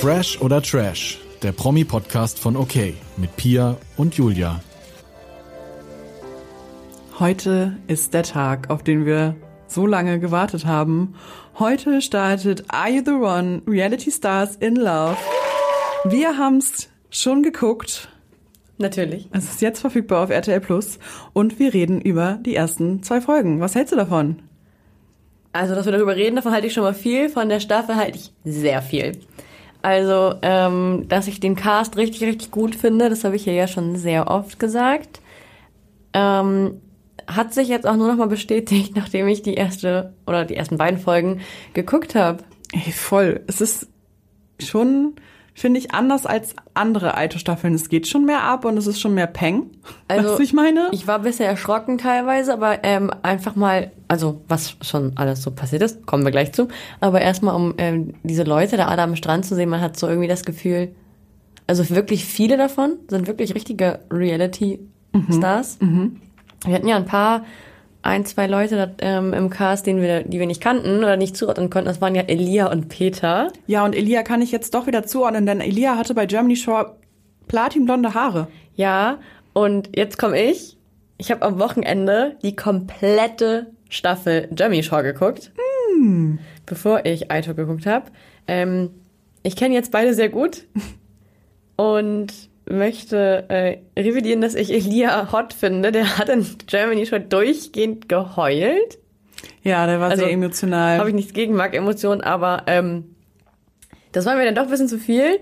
Fresh oder Trash, der Promi-Podcast von OK mit Pia und Julia. Heute ist der Tag, auf den wir so lange gewartet haben. Heute startet Are You the One? Reality Stars in Love. Wir haben's schon geguckt. Natürlich. Es ist jetzt verfügbar auf RTL Plus und wir reden über die ersten zwei Folgen. Was hältst du davon? Also, dass wir darüber reden, davon halte ich schon mal viel. Von der Staffel halte ich sehr viel. Also, ähm, dass ich den Cast richtig, richtig gut finde, das habe ich hier ja schon sehr oft gesagt. Ähm, hat sich jetzt auch nur noch mal bestätigt, nachdem ich die erste oder die ersten beiden Folgen geguckt habe. Ey, voll. Es ist schon, finde ich, anders als andere alte Staffeln. Es geht schon mehr ab und es ist schon mehr Peng. Also, was ich meine? Ich war bisher erschrocken teilweise, aber ähm, einfach mal, also was schon alles so passiert ist, kommen wir gleich zu. Aber erstmal, um ähm, diese Leute da alle am Strand zu sehen, man hat so irgendwie das Gefühl, also wirklich viele davon sind wirklich richtige Reality-Stars. Wir hatten ja ein paar, ein, zwei Leute da, ähm, im Cast, den wir, die wir nicht kannten oder nicht zuordnen konnten. Das waren ja Elia und Peter. Ja, und Elia kann ich jetzt doch wieder zuordnen, denn Elia hatte bei Germany Shore platinblonde Haare. Ja, und jetzt komme ich. Ich habe am Wochenende die komplette Staffel Germany Shore geguckt, bevor ich Aito geguckt habe. Ähm, ich kenne jetzt beide sehr gut und möchte äh, revidieren, dass ich Elia hot finde. Der hat in Germany Shore durchgehend geheult. Ja, der war Also, sehr emotional. Habe ich nichts gegen, mag Emotionen, aber ähm, das war mir dann doch ein bisschen zu viel.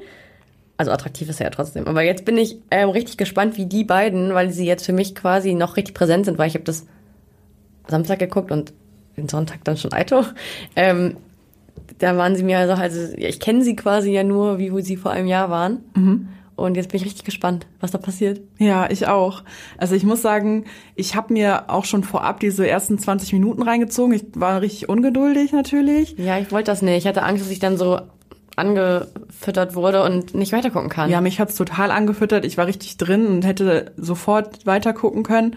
Also attraktiv ist er ja trotzdem. Aber jetzt bin ich ähm, richtig gespannt, wie die beiden, weil sie jetzt für mich quasi noch richtig präsent sind, weil ich habe das Samstag geguckt und den Sonntag dann schon Aito. Ähm, da waren sie mir also, also ich kenne sie quasi ja nur, wie sie vor einem Jahr waren. Und jetzt bin ich richtig gespannt, was da passiert. Ja, ich auch. Also ich muss sagen, ich habe mir auch schon vorab diese ersten 20 Minuten reingezogen. Ich war richtig ungeduldig natürlich. Ja, ich wollte das nicht. Ich hatte Angst, dass ich dann so angefüttert wurde und nicht weitergucken kann. Ja, mich hat's total angefüttert. Ich war richtig drin und hätte sofort weiter gucken können.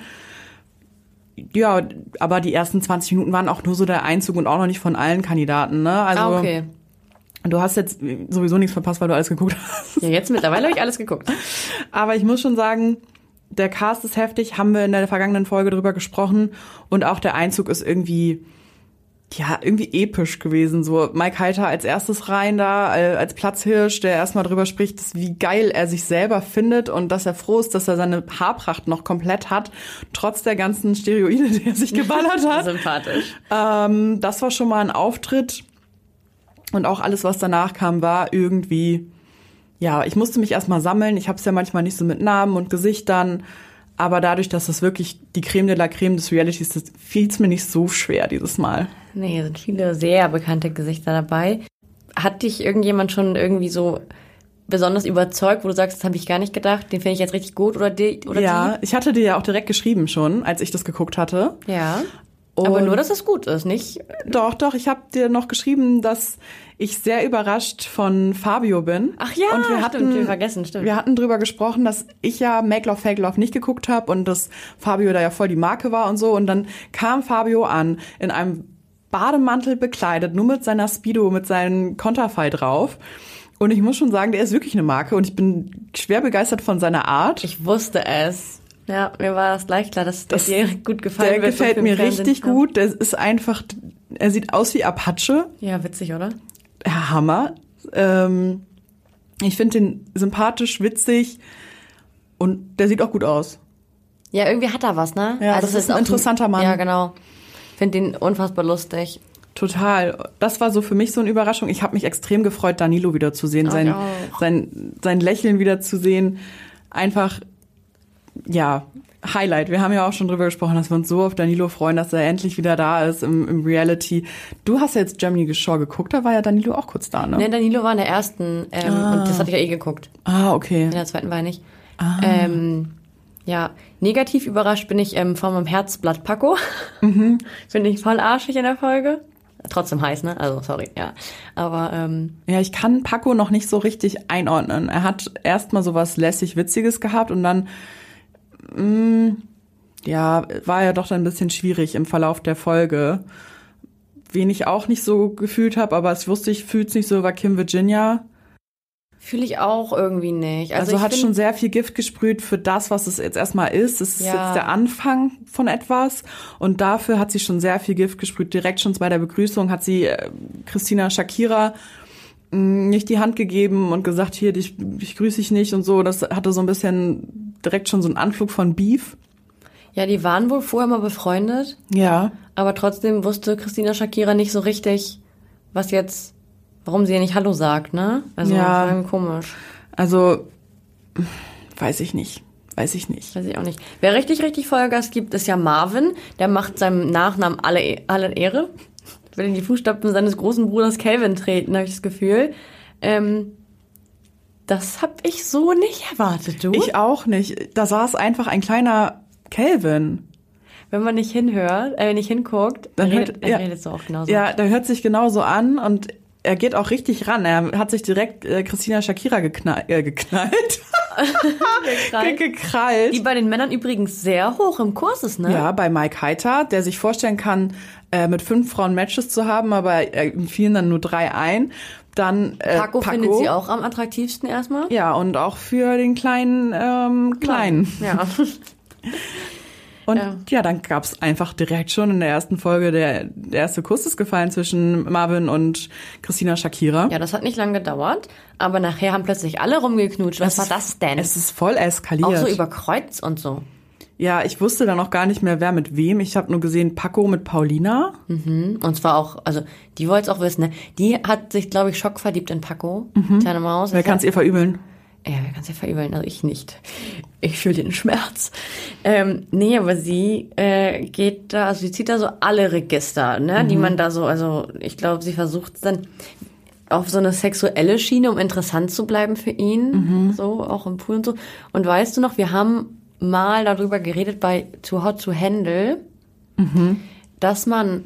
Ja, aber die ersten 20 Minuten waren auch nur so der Einzug und auch noch nicht von allen Kandidaten. Ne? Also ah, okay. Du hast jetzt sowieso nichts verpasst, weil du alles geguckt hast. Ja, jetzt mittlerweile habe ich alles geguckt. Aber ich muss schon sagen, der Cast ist heftig, haben wir in der vergangenen Folge drüber gesprochen. Und auch der Einzug ist irgendwie, ja, irgendwie episch gewesen. So Mike Heiter als erstes rein da, äh, als Platzhirsch, der erstmal drüber spricht, wie geil er sich selber findet und dass er froh ist, dass er seine Haarpracht noch komplett hat, trotz der ganzen Steroide, die er sich geballert hat. Sympathisch. Ähm, das war schon mal ein Auftritt. Und auch alles, was danach kam, war irgendwie, ja, ich musste mich erstmal sammeln. Ich habe es ja manchmal nicht so mit Namen und Gesichtern. Aber dadurch, dass das wirklich die Creme de la Creme des Realities ist, fiel es mir nicht so schwer dieses Mal. Nee, hier sind viele sehr bekannte Gesichter dabei. Hat dich irgendjemand schon irgendwie so besonders überzeugt, wo du sagst, das habe ich gar nicht gedacht, den finde ich jetzt richtig gut oder die oder ja, ich hatte dir ja auch direkt geschrieben schon, als ich das geguckt hatte. die? Ja. Aber Und- nur, dass es gut ist, nicht? Doch, doch, ich habe dir noch geschrieben, dass ich sehr überrascht von Fabio bin. Ach ja, und wir stimmt, hatten, wir vergessen, stimmt. Wir hatten drüber gesprochen, dass ich ja Make Love Fake Love nicht geguckt habe und dass Fabio da ja voll die Marke war und so. Und dann kam Fabio an in einem Bademantel bekleidet, nur mit seiner Speedo, mit seinem Konterfei drauf. Und ich muss schon sagen, der ist wirklich eine Marke und ich bin schwer begeistert von seiner Art. Ich wusste es. Ja, mir war es gleich klar, dass Das- das dir gut gefallen der wird. gefällt so für mir Fernsehen. richtig gut. Der ist einfach, er sieht aus wie Apache. Ja, witzig, oder? Ja, Hammer. Ähm, ich finde den sympathisch, witzig und der sieht auch gut aus. Ja, irgendwie hat er was, ne? Ja, das ist ein interessanter Mann. Ja, genau. Find den unfassbar lustig. Total. Das war so für mich so eine Überraschung. Ich habe mich extrem gefreut, Danilo wiederzusehen, Oh, sein, sein, sein Lächeln wiederzusehen. Einfach, ja, Highlight. Wir haben ja auch schon drüber gesprochen, dass wir uns so auf Danilo freuen, dass er endlich wieder da ist im, im Reality. Du hast ja jetzt Germany Shore geguckt, da war ja Danilo auch kurz da, ne? Ne, Danilo war in der ersten ähm, und das hatte ich ja eh geguckt. Ah, okay. In der zweiten war er nicht. Ähm, ja, negativ überrascht bin ich ähm, von meinem Herzblatt Paco. Finde ich voll arschig in der Folge. Trotzdem heiß, ne? Also, sorry, ja. Aber, ähm, Ja, ich kann Paco noch nicht so richtig einordnen. Er hat erstmal so was lässig Witziges gehabt und dann, mh, ja, war ja doch dann ein bisschen schwierig im Verlauf der Folge. Wen ich auch nicht so gefühlt habe, aber es wusste ich, fühlt's nicht so, war Kim Virginia. Fühle ich auch irgendwie nicht. Also, ich hat schon sehr viel Gift gesprüht für das, was es jetzt erstmal ist. Es ist Ja. jetzt der Anfang von etwas. Und dafür hat sie schon sehr viel Gift gesprüht. Direkt schon bei der Begrüßung hat sie äh, Christina Shakira nicht die Hand gegeben und gesagt, hier, ich, ich grüße dich nicht und so. Das hatte so ein bisschen direkt schon so einen Anflug von Beef. Ja, die waren wohl vorher mal befreundet, Ja. aber trotzdem wusste Christina Shakira nicht so richtig, was jetzt, warum sie ihr nicht Hallo sagt, ne? Also, Ja. komisch. Also, weiß ich nicht. Weiß ich nicht. Weiß ich auch nicht. Wer richtig, richtig Vollgas gibt, ist ja Marvin. Der macht seinem Nachnamen alle, E- alle Ehre. Will in die Fußstapfen seines großen Bruders Calvin treten, habe ich das Gefühl. Ähm, das hab ich so nicht erwartet, du. Ich auch nicht. Da saß einfach ein kleiner Calvin. Wenn man nicht hinhört, äh, nicht hinguckt, Dann dann, hört- redet, dann ja. redet so auch genauso. Ja, der hört sich genauso an und er geht auch richtig ran. Er hat sich direkt äh, Christina Shakira geknall, äh, geknallt. Gekrallt. Die bei den Männern übrigens sehr hoch im Kurs ist, ne? Ja, bei Mike Heiter, der sich vorstellen kann, äh, mit fünf Frauen Matches zu haben, aber äh, ihm fielen dann nur drei ein. Dann äh, Paco, findet sie auch am attraktivsten erstmal. Ja, und auch für den kleinen ähm, Kleinen. Ja. Und Ja. ja, dann gab's einfach direkt schon in der ersten Folge der, der erste Kuss ist gefallen zwischen Marvin und Christina Shakira. ja, das hat nicht lange gedauert, aber nachher haben plötzlich alle rumgeknutscht. Was war das denn? Es ist voll eskaliert. auch so über Kreuz und so. Ja, ich wusste dann auch gar nicht mehr, wer mit wem. Ich habe nur gesehen, Paco mit Paulina. Und zwar auch, also die wollte es auch wissen, ne? Die hat sich, glaube ich, schockverliebt in Paco. Kleine Maus. Mhm. Wer kann es ihr verübeln? Ja, wer kann es ja verübeln? Also ich nicht. Ich fühle den Schmerz. Ähm, nee, aber sie äh, geht da, also sie zieht da so alle Register, ne, die man da so, also ich glaube, sie versucht es dann auf so eine sexuelle Schiene, um interessant zu bleiben für ihn, so auch im Pool und so. Und weißt du noch, wir haben mal darüber geredet bei Too Hot to Handle, dass man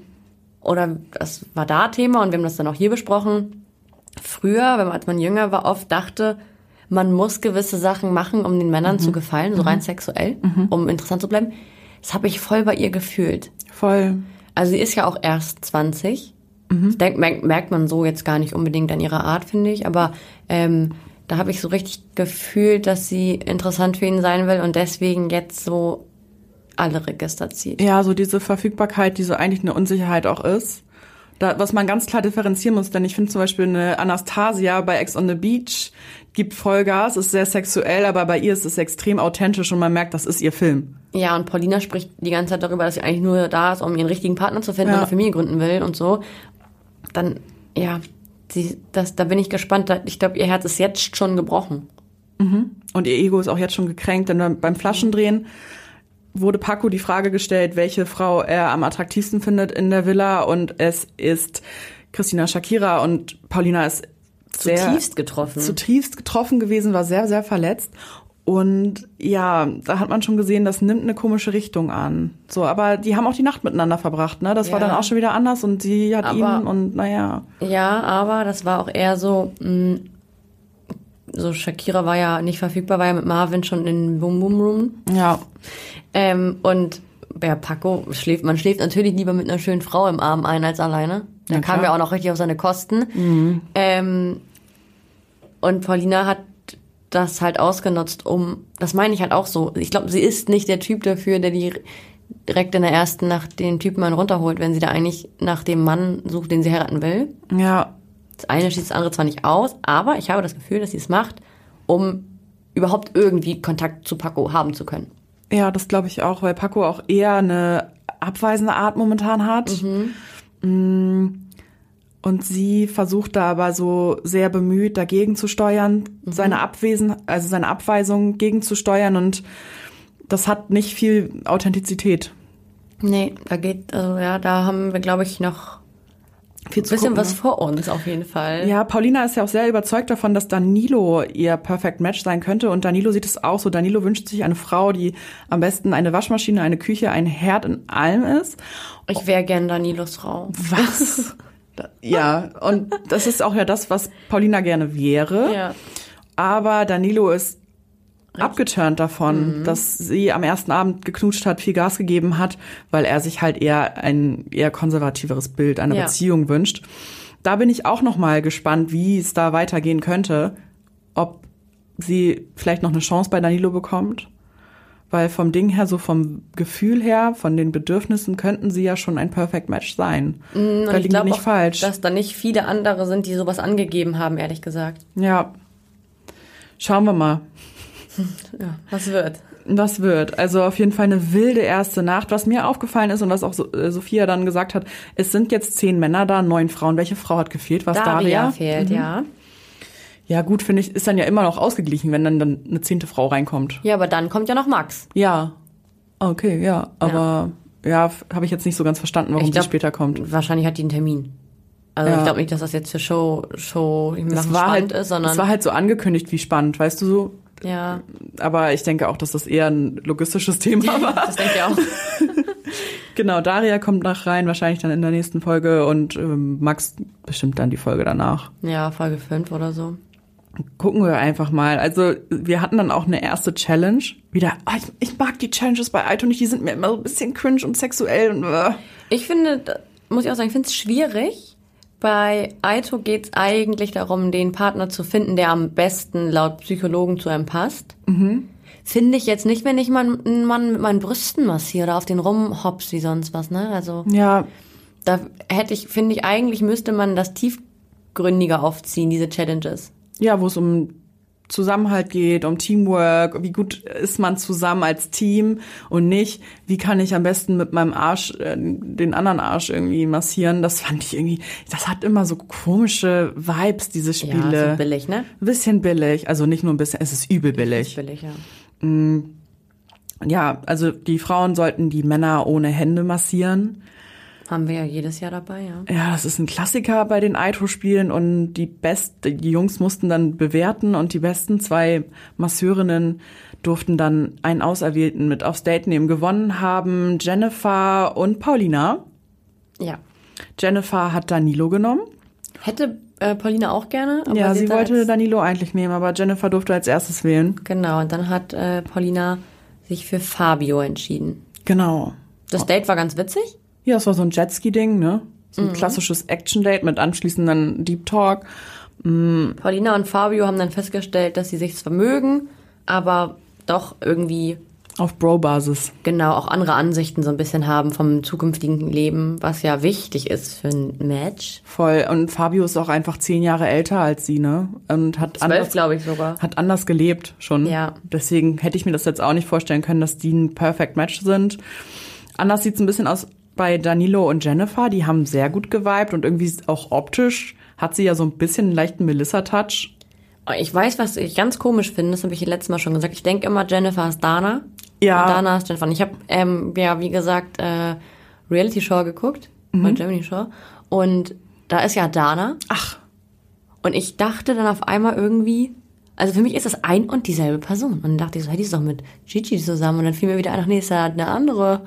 oder das war da Thema und wir haben das dann auch hier besprochen. Früher, wenn man, als man jünger war, oft dachte, man muss gewisse Sachen machen, um den Männern zu gefallen, so rein sexuell, um interessant zu bleiben. Das habe ich voll bei ihr gefühlt. Voll. Also sie ist ja auch erst 20. Das denk, merkt, merkt man so jetzt gar nicht unbedingt an ihrer Art, finde ich. Aber ähm, da habe ich so richtig gefühlt, dass sie interessant für ihn sein will und deswegen jetzt so alle Register zieht. Ja, so diese Verfügbarkeit, die so eigentlich eine Unsicherheit auch ist. Da, was man ganz klar differenzieren muss, denn ich finde zum Beispiel eine Anastasia bei Ex on the Beach gibt Vollgas, ist sehr sexuell, aber bei ihr ist es extrem authentisch und man merkt, das ist ihr Film. Ja, und Paulina spricht die ganze Zeit darüber, dass sie eigentlich nur da ist, um ihren richtigen Partner zu finden Ja. und eine Familie gründen will und so. Dann, ja, sie, das, da bin ich gespannt. Ich glaube, ihr Herz ist jetzt schon gebrochen. Und ihr Ego ist auch jetzt schon gekränkt, denn beim Flaschendrehen wurde Paco die Frage gestellt, welche Frau er am attraktivsten findet in der Villa und es ist Christina Shakira und Paulina ist sehr Zutiefst getroffen. zutiefst getroffen gewesen, war sehr, sehr verletzt. Und ja, da hat man schon gesehen, das nimmt eine komische Richtung an. So, aber die haben auch die Nacht miteinander verbracht, ne? Das war Ja. dann auch schon wieder anders und sie hat Aber- ihn und naja. Ja, aber das war auch eher so, mh, so Shakira war ja nicht verfügbar, war ja mit Marvin schon in Boom Boom Room. Ja. Ähm, und ja, Paco schläft, man schläft natürlich lieber mit einer schönen Frau im Arm ein als alleine. Da Ja, kam klar. ja auch noch richtig auf seine Kosten. Ähm, und Paulina hat das halt ausgenutzt, um, das meine ich halt auch so. Ich glaube, sie ist nicht der Typ dafür, der die direkt in der ersten Nacht den Typen einen runterholt, wenn sie da eigentlich nach dem Mann sucht, den sie heiraten will. Ja. Das eine schließt das andere zwar nicht aus, aber ich habe das Gefühl, dass sie es macht, um überhaupt irgendwie Kontakt zu Paco haben zu können. Ja, das glaube ich auch, weil Paco auch eher eine abweisende Art momentan hat. Mm. Und sie versucht da aber so sehr bemüht, dagegen zu steuern, seine Abwesen, also seine Abweisung gegenzusteuern und das hat nicht viel Authentizität. Nee, da geht, also ja, da haben wir, glaube ich, noch Viel ein bisschen gucken, was ne? vor uns auf jeden Fall. Ja, Paulina ist ja auch sehr überzeugt davon, dass Danilo ihr Perfect Match sein könnte. Und Danilo sieht es auch so. Danilo wünscht sich eine Frau, die am besten eine Waschmaschine, eine Küche, ein Herd in allem ist. Ich wäre gern Danilos Frau. Was? Ja, und das ist auch ja das, was Paulina gerne wäre. Ja. Aber Danilo ist abgeturnt davon, dass sie am ersten Abend geknutscht hat, viel Gas gegeben hat, weil er sich halt eher ein eher konservativeres Bild einer Ja. Beziehung wünscht. Da bin ich auch noch mal gespannt, wie es da weitergehen könnte. ob sie vielleicht noch eine Chance bei Danilo bekommt. Weil vom Ding her, so vom Gefühl her, von den Bedürfnissen könnten sie ja schon ein Perfect Match sein. Und da glaube nicht auch, falsch. dass da nicht viele andere sind, die sowas angegeben haben, ehrlich gesagt. ja. Schauen wir mal. Ja, was wird? Was wird? Also auf jeden Fall eine wilde erste Nacht. Was mir aufgefallen ist und was auch äh, Sophia dann gesagt hat, es sind jetzt zehn Männer da, neun Frauen. Welche Frau hat gefehlt? Was Daria, Daria? fehlt, ja. Ja gut, finde ich, ist dann ja immer noch ausgeglichen, wenn dann, dann eine zehnte Frau reinkommt. Ja, aber dann kommt ja noch Max. Ja. Okay, ja. Aber ja, habe ich jetzt nicht so ganz verstanden, warum glaub, sie später kommt. Wahrscheinlich hat die einen Termin. Also Ja. ich glaube nicht, dass das jetzt für Show, Show ich Das war spannend halt, ist, sondern es war halt so angekündigt, wie spannend, weißt du so. Ja, Aber ich denke auch, dass das eher ein logistisches Thema war. das denke ich auch. Genau, Daria kommt nach rein, wahrscheinlich dann in der nächsten Folge und ähm, Max bestimmt dann die Folge danach. Ja, Folge 5 oder so. Gucken wir einfach mal. Also wir hatten dann auch eine erste Challenge. Wieder, ah, ich, ich mag die Challenges bei Aito nicht, die sind mir immer so ein bisschen cringe und sexuell und äh. Ich finde, muss ich auch sagen, ich finde es schwierig. Bei Aito geht es eigentlich darum, den Partner zu finden, der am besten laut Psychologen zu einem passt. Finde ich jetzt nicht, wenn ich meinen einen Mann mit meinen Brüsten massiere oder auf den rumhops wie sonst was, ne? Also ja, da hätte ich, finde ich, eigentlich müsste man das tiefgründiger aufziehen, diese Challenges. ja, wo es um Zusammenhalt geht, um Teamwork, wie gut ist man zusammen als Team und nicht, wie kann ich am besten mit meinem Arsch äh, den anderen Arsch irgendwie massieren. Das fand ich irgendwie, das hat immer so komische Vibes, diese Spiele. Ja, so billig, ne? Ein bisschen billig, also nicht nur ein bisschen, es ist übel billig. Billig, ja. Ja, also die Frauen sollten die Männer ohne Hände massieren. Haben wir ja jedes Jahr dabei, ja. Ja, das ist ein Klassiker bei den Aito-Spielen und die best, die Jungs mussten dann bewerten und die besten zwei Masseurinnen durften dann einen Auserwählten mit aufs Date nehmen. Gewonnen haben Jennifer und Paulina. Ja. Jennifer hat Danilo genommen. Hätte äh, Paulina auch gerne. ja, sie wollte Danilo eigentlich nehmen, aber Jennifer durfte als erstes wählen. Genau, und dann hat äh, Paulina sich für Fabio entschieden. Genau. Das Date war ganz witzig. Ja, es war so ein Jetski-Ding, ne? So ein klassisches Action-Date mit anschließenden Deep Talk. Paulina und Fabio haben dann festgestellt, dass sie sich zwar mögen, aber doch irgendwie Auf Bro-Basis. genau auch andere Ansichten so ein bisschen haben vom zukünftigen Leben, was ja wichtig ist für ein Match. Voll. Und Fabio ist auch einfach zehn Jahre älter als sie, ne? Und hat Zwölf, anders, glaube ich sogar. hat anders gelebt schon. Ja. Deswegen hätte ich mir das jetzt auch nicht vorstellen können, dass die ein Perfect Match sind. Anders sieht's ein bisschen aus bei Danilo und Jennifer. Die haben sehr gut geweibt und irgendwie auch optisch hat sie ja so ein bisschen einen leichten Melissa-Touch. Ich weiß, was ich ganz komisch finde, das habe ich letztes Mal schon gesagt. Ich denke immer, Jennifer ist Dana. Ja. Und Dana ist Jennifer. Und ich habe, ähm, ja, wie gesagt, äh, Reality Show geguckt, bei Germany Show. Und da ist ja Dana. Ach, Und ich dachte dann auf einmal irgendwie, also für mich ist das ein und dieselbe Person. Und dann dachte ich so, hey, die ist doch mit Gigi zusammen. Und dann fiel mir wieder ein, ach nee, ist ja eine andere.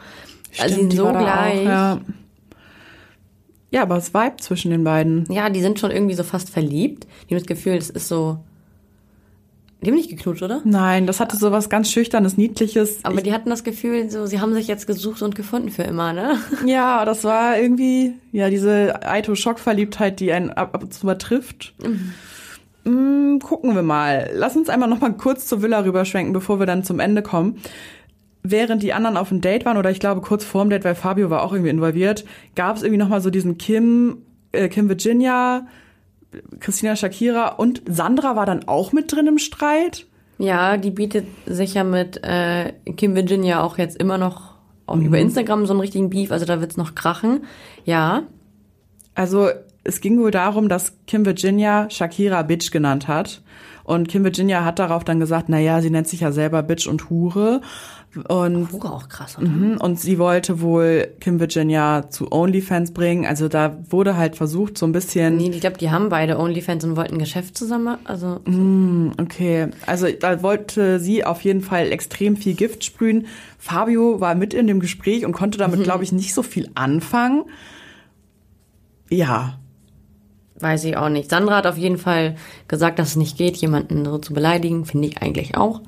Also die stimmt, sind die so war da gleich. Auch, ja. ja, aber es Vibe zwischen den beiden. Ja, die sind schon irgendwie so fast verliebt. Die haben das Gefühl, das ist so. Die haben nicht geknutscht, oder? Nein, das hatte so was ganz Schüchternes, Niedliches. Aber ich, die hatten das Gefühl, so, sie haben sich jetzt gesucht und gefunden für immer, ne? ja, das war irgendwie, ja, diese Aito-Schockverliebtheit, die einen ab, ab und zu übertrifft. Mm, gucken wir mal. Lass uns einmal noch mal kurz zur Villa rüberschwenken, bevor wir dann zum Ende kommen. Während die anderen auf dem Date waren, oder ich glaube kurz vorm Date, weil Fabio war auch irgendwie involviert, gab es irgendwie noch mal so diesen Kim, äh, Kim Virginia, Christina Shakira und Sandra war dann auch mit drin im Streit. Ja, die bietet sich ja mit äh, Kim Virginia auch jetzt immer noch auch über Instagram so einen richtigen Beef, also da wird's noch krachen. Ja. Also es ging wohl darum, dass Kim Virginia Shakira Bitch genannt hat. Und Kim Virginia hat darauf dann gesagt, na ja, sie nennt sich ja selber Bitch und Hure. Und, Hugo auch krass, oder? mhm, und sie wollte wohl Kim Virginia zu OnlyFans bringen. Also da wurde halt versucht, so ein bisschen, Nee, ich glaube, die haben beide OnlyFans und wollten ein Geschäft zusammen. Also okay, also da wollte sie auf jeden Fall extrem viel Gift sprühen. Fabio war mit in dem Gespräch und konnte damit, glaube ich, nicht so viel anfangen. Ja, weiß ich auch nicht. Sandra hat auf jeden Fall gesagt, dass es nicht geht, jemanden so zu beleidigen. Finde ich eigentlich auch.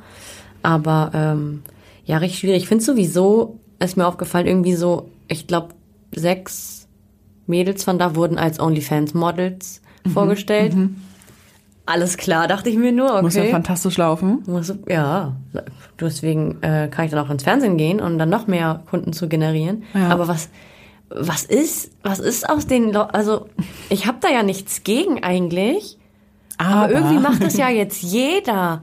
Aber ähm, ja, richtig schwierig. Ich finde sowieso, ist mir aufgefallen, irgendwie so, ich glaube, sechs Mädels von da wurden als OnlyFans-Models vorgestellt. Alles klar, dachte ich mir nur, okay. Muss ja fantastisch laufen. Muss, ja, deswegen äh, kann ich dann auch ins Fernsehen gehen und dann noch mehr Kunden zu generieren. Ja. Aber was, was ist, was ist aus den, Leu also ich habe da ja nichts gegen eigentlich, aber, irgendwie macht das ja jetzt jeder.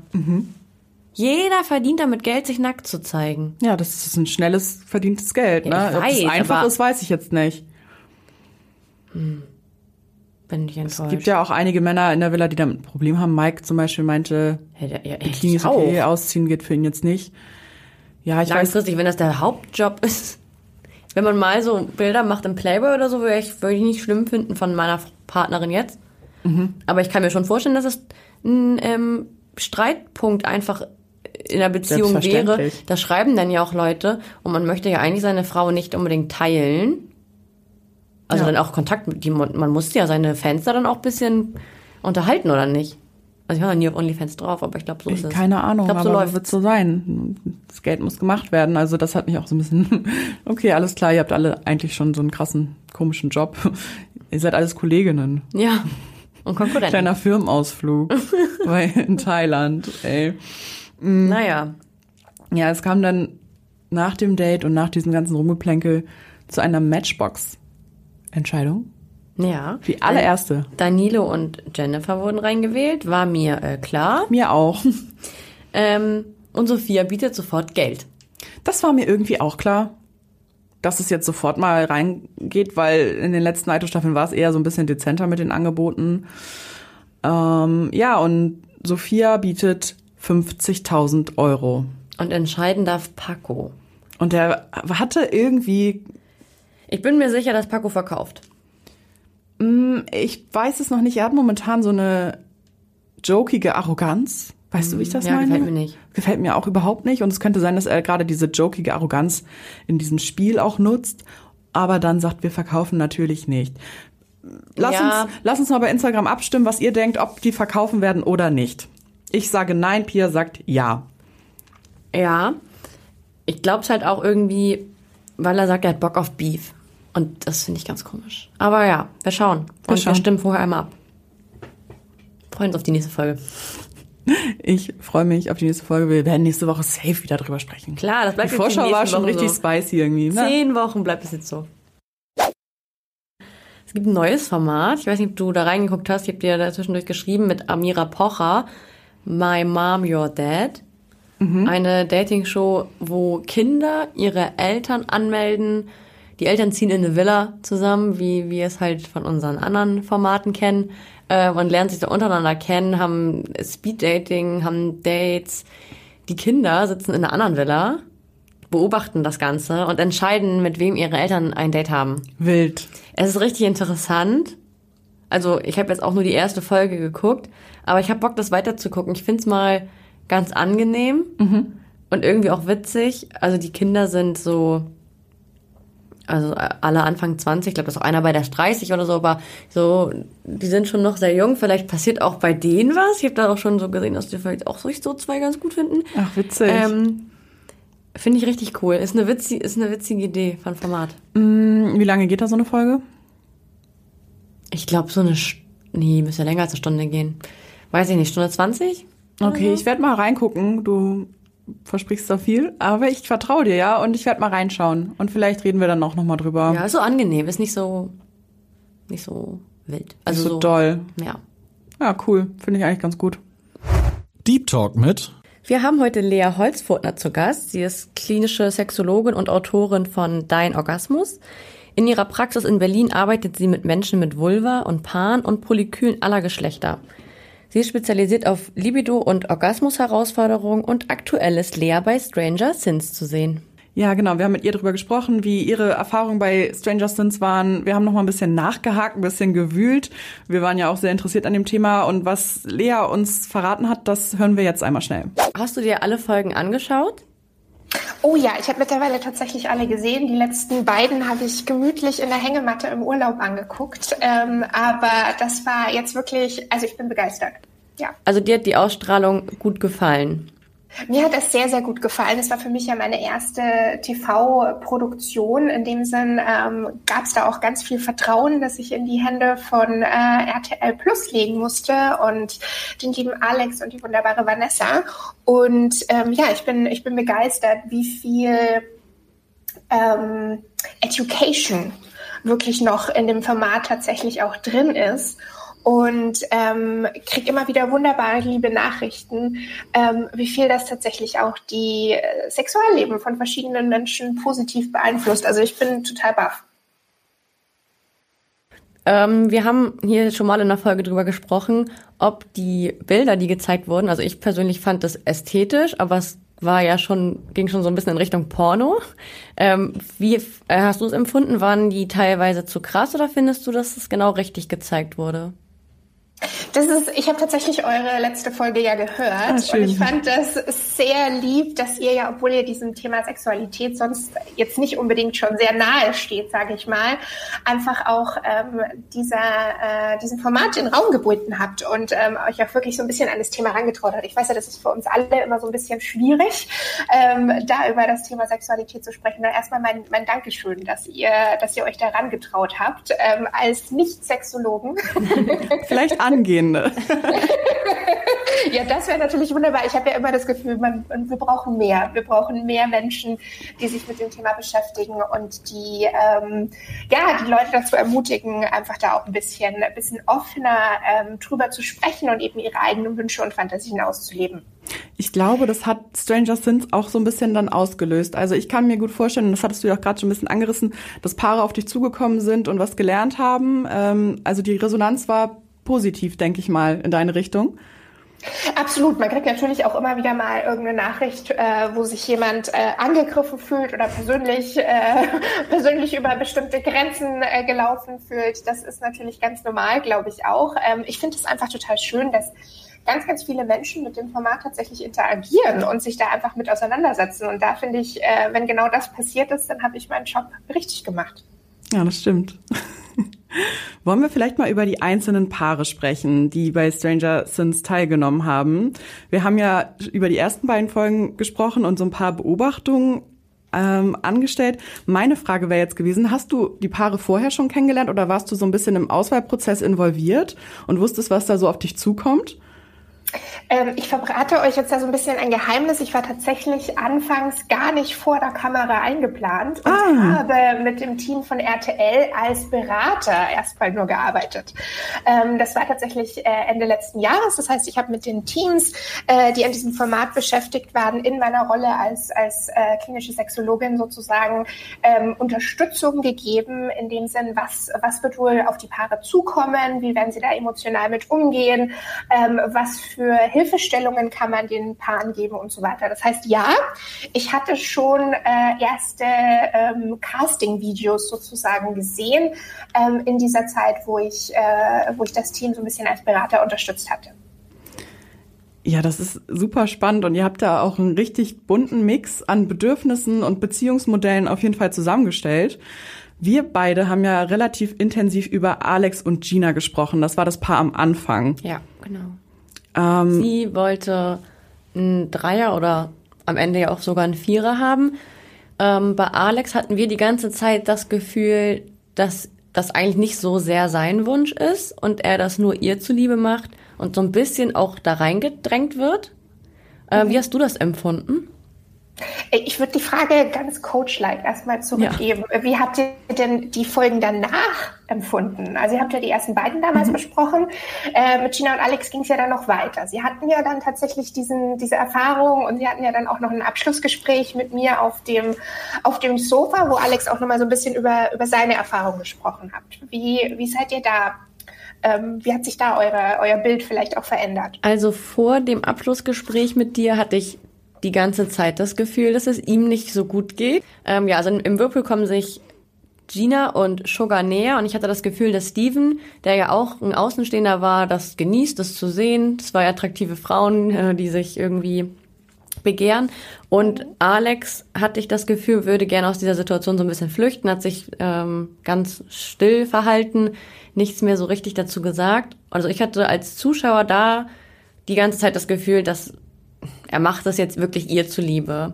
Jeder verdient damit Geld, sich nackt zu zeigen. Ja, das ist ein schnelles verdientes Geld. Ja, Ne? Ob weiß, einfach aber- ist, weiß ich jetzt nicht. Bin ich enttäuscht. Es gibt ja auch einige Männer in der Villa, die damit ein Problem haben. Mike zum Beispiel meinte, ja, hätte Bikini ist okay, auch. ausziehen geht für ihn jetzt nicht. Ja, ich weiß. Langfristig, wenn das der Hauptjob ist. Wenn man mal so Bilder macht im Playboy oder so, würde ich, würde ich nicht schlimm finden von meiner Partnerin jetzt. Mhm. Aber ich kann mir schon vorstellen, dass es ein ähm, Streitpunkt einfach in der Beziehung wäre. Da schreiben dann ja auch Leute und man möchte ja eigentlich seine Frau nicht unbedingt teilen. Also Ja. dann auch Kontakt mit die man muss ja seine Fans da dann auch ein bisschen unterhalten oder nicht? Also ich war noch nie auf OnlyFans drauf, aber ich glaube so ist es. Keine Ahnung, ich glaub, so aber wird so sein. Das Geld muss gemacht werden. Also das hat mich auch so ein bisschen. Okay, alles klar, ihr habt alle eigentlich schon so einen krassen, komischen Job. Ihr seid alles Kolleginnen. Ja. Und Konkurrenten. Kleiner Firmenausflug bei, in Thailand. Ey. Naja. Ja, es kam dann nach dem Date und nach diesem ganzen Rumgeplänkel zu einer Matchbox-Entscheidung. Ja. Die allererste. Danilo und Jennifer wurden reingewählt, war mir äh, klar. Mir auch. Ähm, und Sophia bietet sofort Geld. Das war mir irgendwie auch klar, dass es jetzt sofort mal reingeht, weil in den letzten Aito-Staffeln war es eher so ein bisschen dezenter mit den Angeboten. Ähm, ja, und Sophia bietet 50.000 Euro. Und entscheiden darf Paco. Und der hatte irgendwie, Ich bin mir sicher, dass Paco verkauft. Ich weiß es noch nicht, er hat momentan so eine jokige Arroganz. Weißt du, wie ich das Ja, meine? gefällt mir nicht. Gefällt mir auch überhaupt nicht. Und es könnte sein, dass er gerade diese jokige Arroganz in diesem Spiel auch nutzt. Aber dann sagt, wir verkaufen natürlich nicht. Lass, Ja. uns, lass uns mal bei Instagram abstimmen, was ihr denkt, ob die verkaufen werden oder nicht. Ich sage nein, Pia sagt ja. Ja. Ich glaub's halt auch irgendwie, weil er sagt, er hat Bock auf Beef. Und das finde ich ganz komisch. Aber ja, wir schauen. Und wir schauen. stimmen vorher einmal ab. Freuen uns auf die nächste Folge. Ich freue mich auf die nächste Folge. Wir werden nächste Woche safe wieder drüber sprechen. Klar, das bleibt Die Vorschau war nächsten schon Wochen richtig so. spicy irgendwie. Ne? Zehn Wochen bleibt es jetzt so. Es gibt ein neues Format. Ich weiß nicht, ob du da reingeguckt hast. Ich habe dir da zwischendurch geschrieben mit Amira Pocher. My Mom, Your Dad. Eine Dating-Show, wo Kinder ihre Eltern anmelden. Die Eltern ziehen in eine Villa zusammen, wie wir es halt von unseren anderen Formaten kennen. Äh, und lernen sich da untereinander kennen, haben Speed-Dating, haben Dates. Die Kinder sitzen in einer anderen Villa beobachten das Ganze und entscheiden, mit wem ihre Eltern ein Date haben. Wild. Es ist richtig interessant. Also ich habe jetzt auch nur die erste Folge geguckt, aber ich habe Bock, das weiterzugucken. Ich find's mal ganz angenehm und irgendwie auch witzig. Also die Kinder sind so, also alle Anfang 20, ich glaube, das ist auch einer bei der 30 oder so, aber so, die sind schon noch sehr jung. Vielleicht passiert auch bei denen was. Ich habe da auch schon so gesehen, dass die vielleicht auch so zwei ganz gut finden. Ach, witzig. Ähm, Finde ich richtig cool. Ist eine, witzig, ist eine witzige Idee von Format. Wie lange geht da so eine Folge? Ich glaube, so eine. St nee, müsste länger als eine Stunde gehen. Weiß ich nicht, Stunde 20? Okay, ich werde mal reingucken. Du versprichst da viel, aber ich vertraue dir, ja, und ich werde mal reinschauen. Und vielleicht reden wir dann auch noch mal drüber. Ja, ist so angenehm. Ist nicht so. Nicht so wild. Also so, so. doll. Ja. Ja, cool. Finde ich eigentlich ganz gut. Deep Talk mit Wir haben heute Lea Holzfurtner zu Gast. Sie ist klinische Sexologin und Autorin von Dein Orgasmus. In ihrer Praxis in Berlin arbeitet sie mit Menschen mit Vulva und Pan und Polykülen aller Geschlechter. Sie ist spezialisiert auf Libido- und Orgasmus-Herausforderungen und aktuell ist Lea bei Stranger Sins zu sehen. Ja, genau. Wir haben mit ihr drüber gesprochen, wie ihre Erfahrungen bei Stranger Things waren. Wir haben noch mal ein bisschen nachgehakt, ein bisschen gewühlt. Wir waren ja auch sehr interessiert an dem Thema. Und was Lea uns verraten hat, das hören wir jetzt einmal schnell. Hast du dir alle Folgen angeschaut? Oh ja, ich habe mittlerweile tatsächlich alle gesehen. Die letzten beiden habe ich gemütlich in der Hängematte im Urlaub angeguckt. Ähm, aber das war jetzt wirklich, also ich bin begeistert. Ja. Also dir hat die Ausstrahlung gut gefallen. Mir hat das sehr, sehr gut gefallen. Es war für mich ja meine erste TV-Produktion. In dem Sinn ähm, gab es da auch ganz viel Vertrauen, dass ich in die Hände von äh, RTL Plus legen musste und den lieben Alex und die wunderbare Vanessa. Und ähm, ja, ich bin, ich bin begeistert, wie viel ähm, Education wirklich noch in dem Format tatsächlich auch drin ist und ähm, kriege immer wieder wunderbare, liebe Nachrichten, ähm, wie viel das tatsächlich auch die äh, Sexualleben von verschiedenen Menschen positiv beeinflusst. Also ich bin total baff. Ähm, wir haben hier schon mal in der Folge drüber gesprochen, ob die Bilder, die gezeigt wurden, also ich persönlich fand das ästhetisch, aber es war ja schon, ging schon so ein bisschen in Richtung Porno. Ähm, wie äh, hast du es empfunden? Waren die teilweise zu krass oder findest du, dass es genau richtig gezeigt wurde? Das ist, ich habe tatsächlich eure letzte Folge ja gehört ah, und ich fand das sehr lieb, dass ihr ja, obwohl ihr diesem Thema Sexualität sonst jetzt nicht unbedingt schon sehr nahe steht, sage ich mal, einfach auch ähm, dieser, äh, diesem Format in Raum gebunden habt und ähm, euch auch wirklich so ein bisschen an das Thema herangetraut habt. Ich weiß ja, das ist für uns alle immer so ein bisschen schwierig, ähm, da über das Thema Sexualität zu sprechen. Und erstmal mein, mein Dankeschön, dass ihr, dass ihr euch da herangetraut habt, ähm, als Nicht-Sexologen. Vielleicht Angehende. ja, das wäre natürlich wunderbar. Ich habe ja immer das Gefühl, man, wir brauchen mehr. Wir brauchen mehr Menschen, die sich mit dem Thema beschäftigen und die, ähm, ja, die Leute dazu ermutigen, einfach da auch ein bisschen, ein bisschen offener ähm, drüber zu sprechen und eben ihre eigenen Wünsche und Fantasien auszuleben. Ich glaube, das hat Stranger Things auch so ein bisschen dann ausgelöst. Also ich kann mir gut vorstellen, und das hattest du ja auch gerade schon ein bisschen angerissen, dass Paare auf dich zugekommen sind und was gelernt haben. Ähm, also die Resonanz war positiv, denke ich mal, in deine Richtung. Absolut. Man kriegt natürlich auch immer wieder mal irgendeine Nachricht, äh, wo sich jemand äh, angegriffen fühlt oder persönlich, äh, persönlich über bestimmte Grenzen äh, gelaufen fühlt. Das ist natürlich ganz normal, glaube ich auch. Ähm, ich finde es einfach total schön, dass ganz, ganz viele Menschen mit dem Format tatsächlich interagieren und sich da einfach mit auseinandersetzen. Und da finde ich, äh, wenn genau das passiert ist, dann habe ich meinen Job richtig gemacht. Ja, das stimmt. Wollen wir vielleicht mal über die einzelnen Paare sprechen, die bei Stranger Things teilgenommen haben? Wir haben ja über die ersten beiden Folgen gesprochen und so ein paar Beobachtungen ähm, angestellt. Meine Frage wäre jetzt gewesen, hast du die Paare vorher schon kennengelernt oder warst du so ein bisschen im Auswahlprozess involviert und wusstest, was da so auf dich zukommt? Ähm, ich verbrate euch jetzt da so ein bisschen ein Geheimnis. Ich war tatsächlich anfangs gar nicht vor der Kamera eingeplant und ah. habe mit dem Team von RTL als Berater erstmal nur gearbeitet. Ähm, das war tatsächlich äh, Ende letzten Jahres. Das heißt, ich habe mit den Teams, äh, die an diesem Format beschäftigt waren, in meiner Rolle als, als äh, klinische Sexologin sozusagen ähm, Unterstützung gegeben, in dem Sinn, was, was wird wohl auf die Paare zukommen, wie werden sie da emotional mit umgehen, ähm, was für Hilfestellungen kann man den Paaren geben und so weiter. Das heißt, ja, ich hatte schon äh, erste ähm, Casting-Videos sozusagen gesehen ähm, in dieser Zeit, wo ich, äh, wo ich das Team so ein bisschen als Berater unterstützt hatte. Ja, das ist super spannend und ihr habt da auch einen richtig bunten Mix an Bedürfnissen und Beziehungsmodellen auf jeden Fall zusammengestellt. Wir beide haben ja relativ intensiv über Alex und Gina gesprochen. Das war das Paar am Anfang. Ja, genau. Ähm, Sie wollte einen Dreier oder am Ende ja auch sogar einen Vierer haben. Ähm, bei Alex hatten wir die ganze Zeit das Gefühl, dass das eigentlich nicht so sehr sein Wunsch ist und er das nur ihr zuliebe macht und so ein bisschen auch da reingedrängt wird. Äh, mhm. Wie hast du das empfunden? Ich würde die Frage ganz coach-like erstmal zurückgeben. Ja. Wie habt ihr denn die Folgen danach empfunden? Also ihr habt ja die ersten beiden damals mhm. besprochen. Äh, mit Gina und Alex ging es ja dann noch weiter. Sie hatten ja dann tatsächlich diesen, diese Erfahrung und sie hatten ja dann auch noch ein Abschlussgespräch mit mir auf dem, auf dem Sofa, wo Alex auch nochmal so ein bisschen über, über seine Erfahrung gesprochen hat. Wie, wie seid ihr da ähm, wie hat sich da eure, euer Bild vielleicht auch verändert? Also vor dem Abschlussgespräch mit dir hatte ich die ganze Zeit das Gefühl, dass es ihm nicht so gut geht. Ähm, ja, also im Whirlpool kommen sich Gina und Sugar näher und ich hatte das Gefühl, dass Steven, der ja auch ein Außenstehender war, das genießt, das zu sehen. Zwei attraktive Frauen, äh, die sich irgendwie begehren. Und Alex hatte ich das Gefühl, würde gerne aus dieser Situation so ein bisschen flüchten, hat sich ähm, ganz still verhalten, nichts mehr so richtig dazu gesagt. Also ich hatte als Zuschauer da die ganze Zeit das Gefühl, dass er macht das jetzt wirklich ihr zuliebe.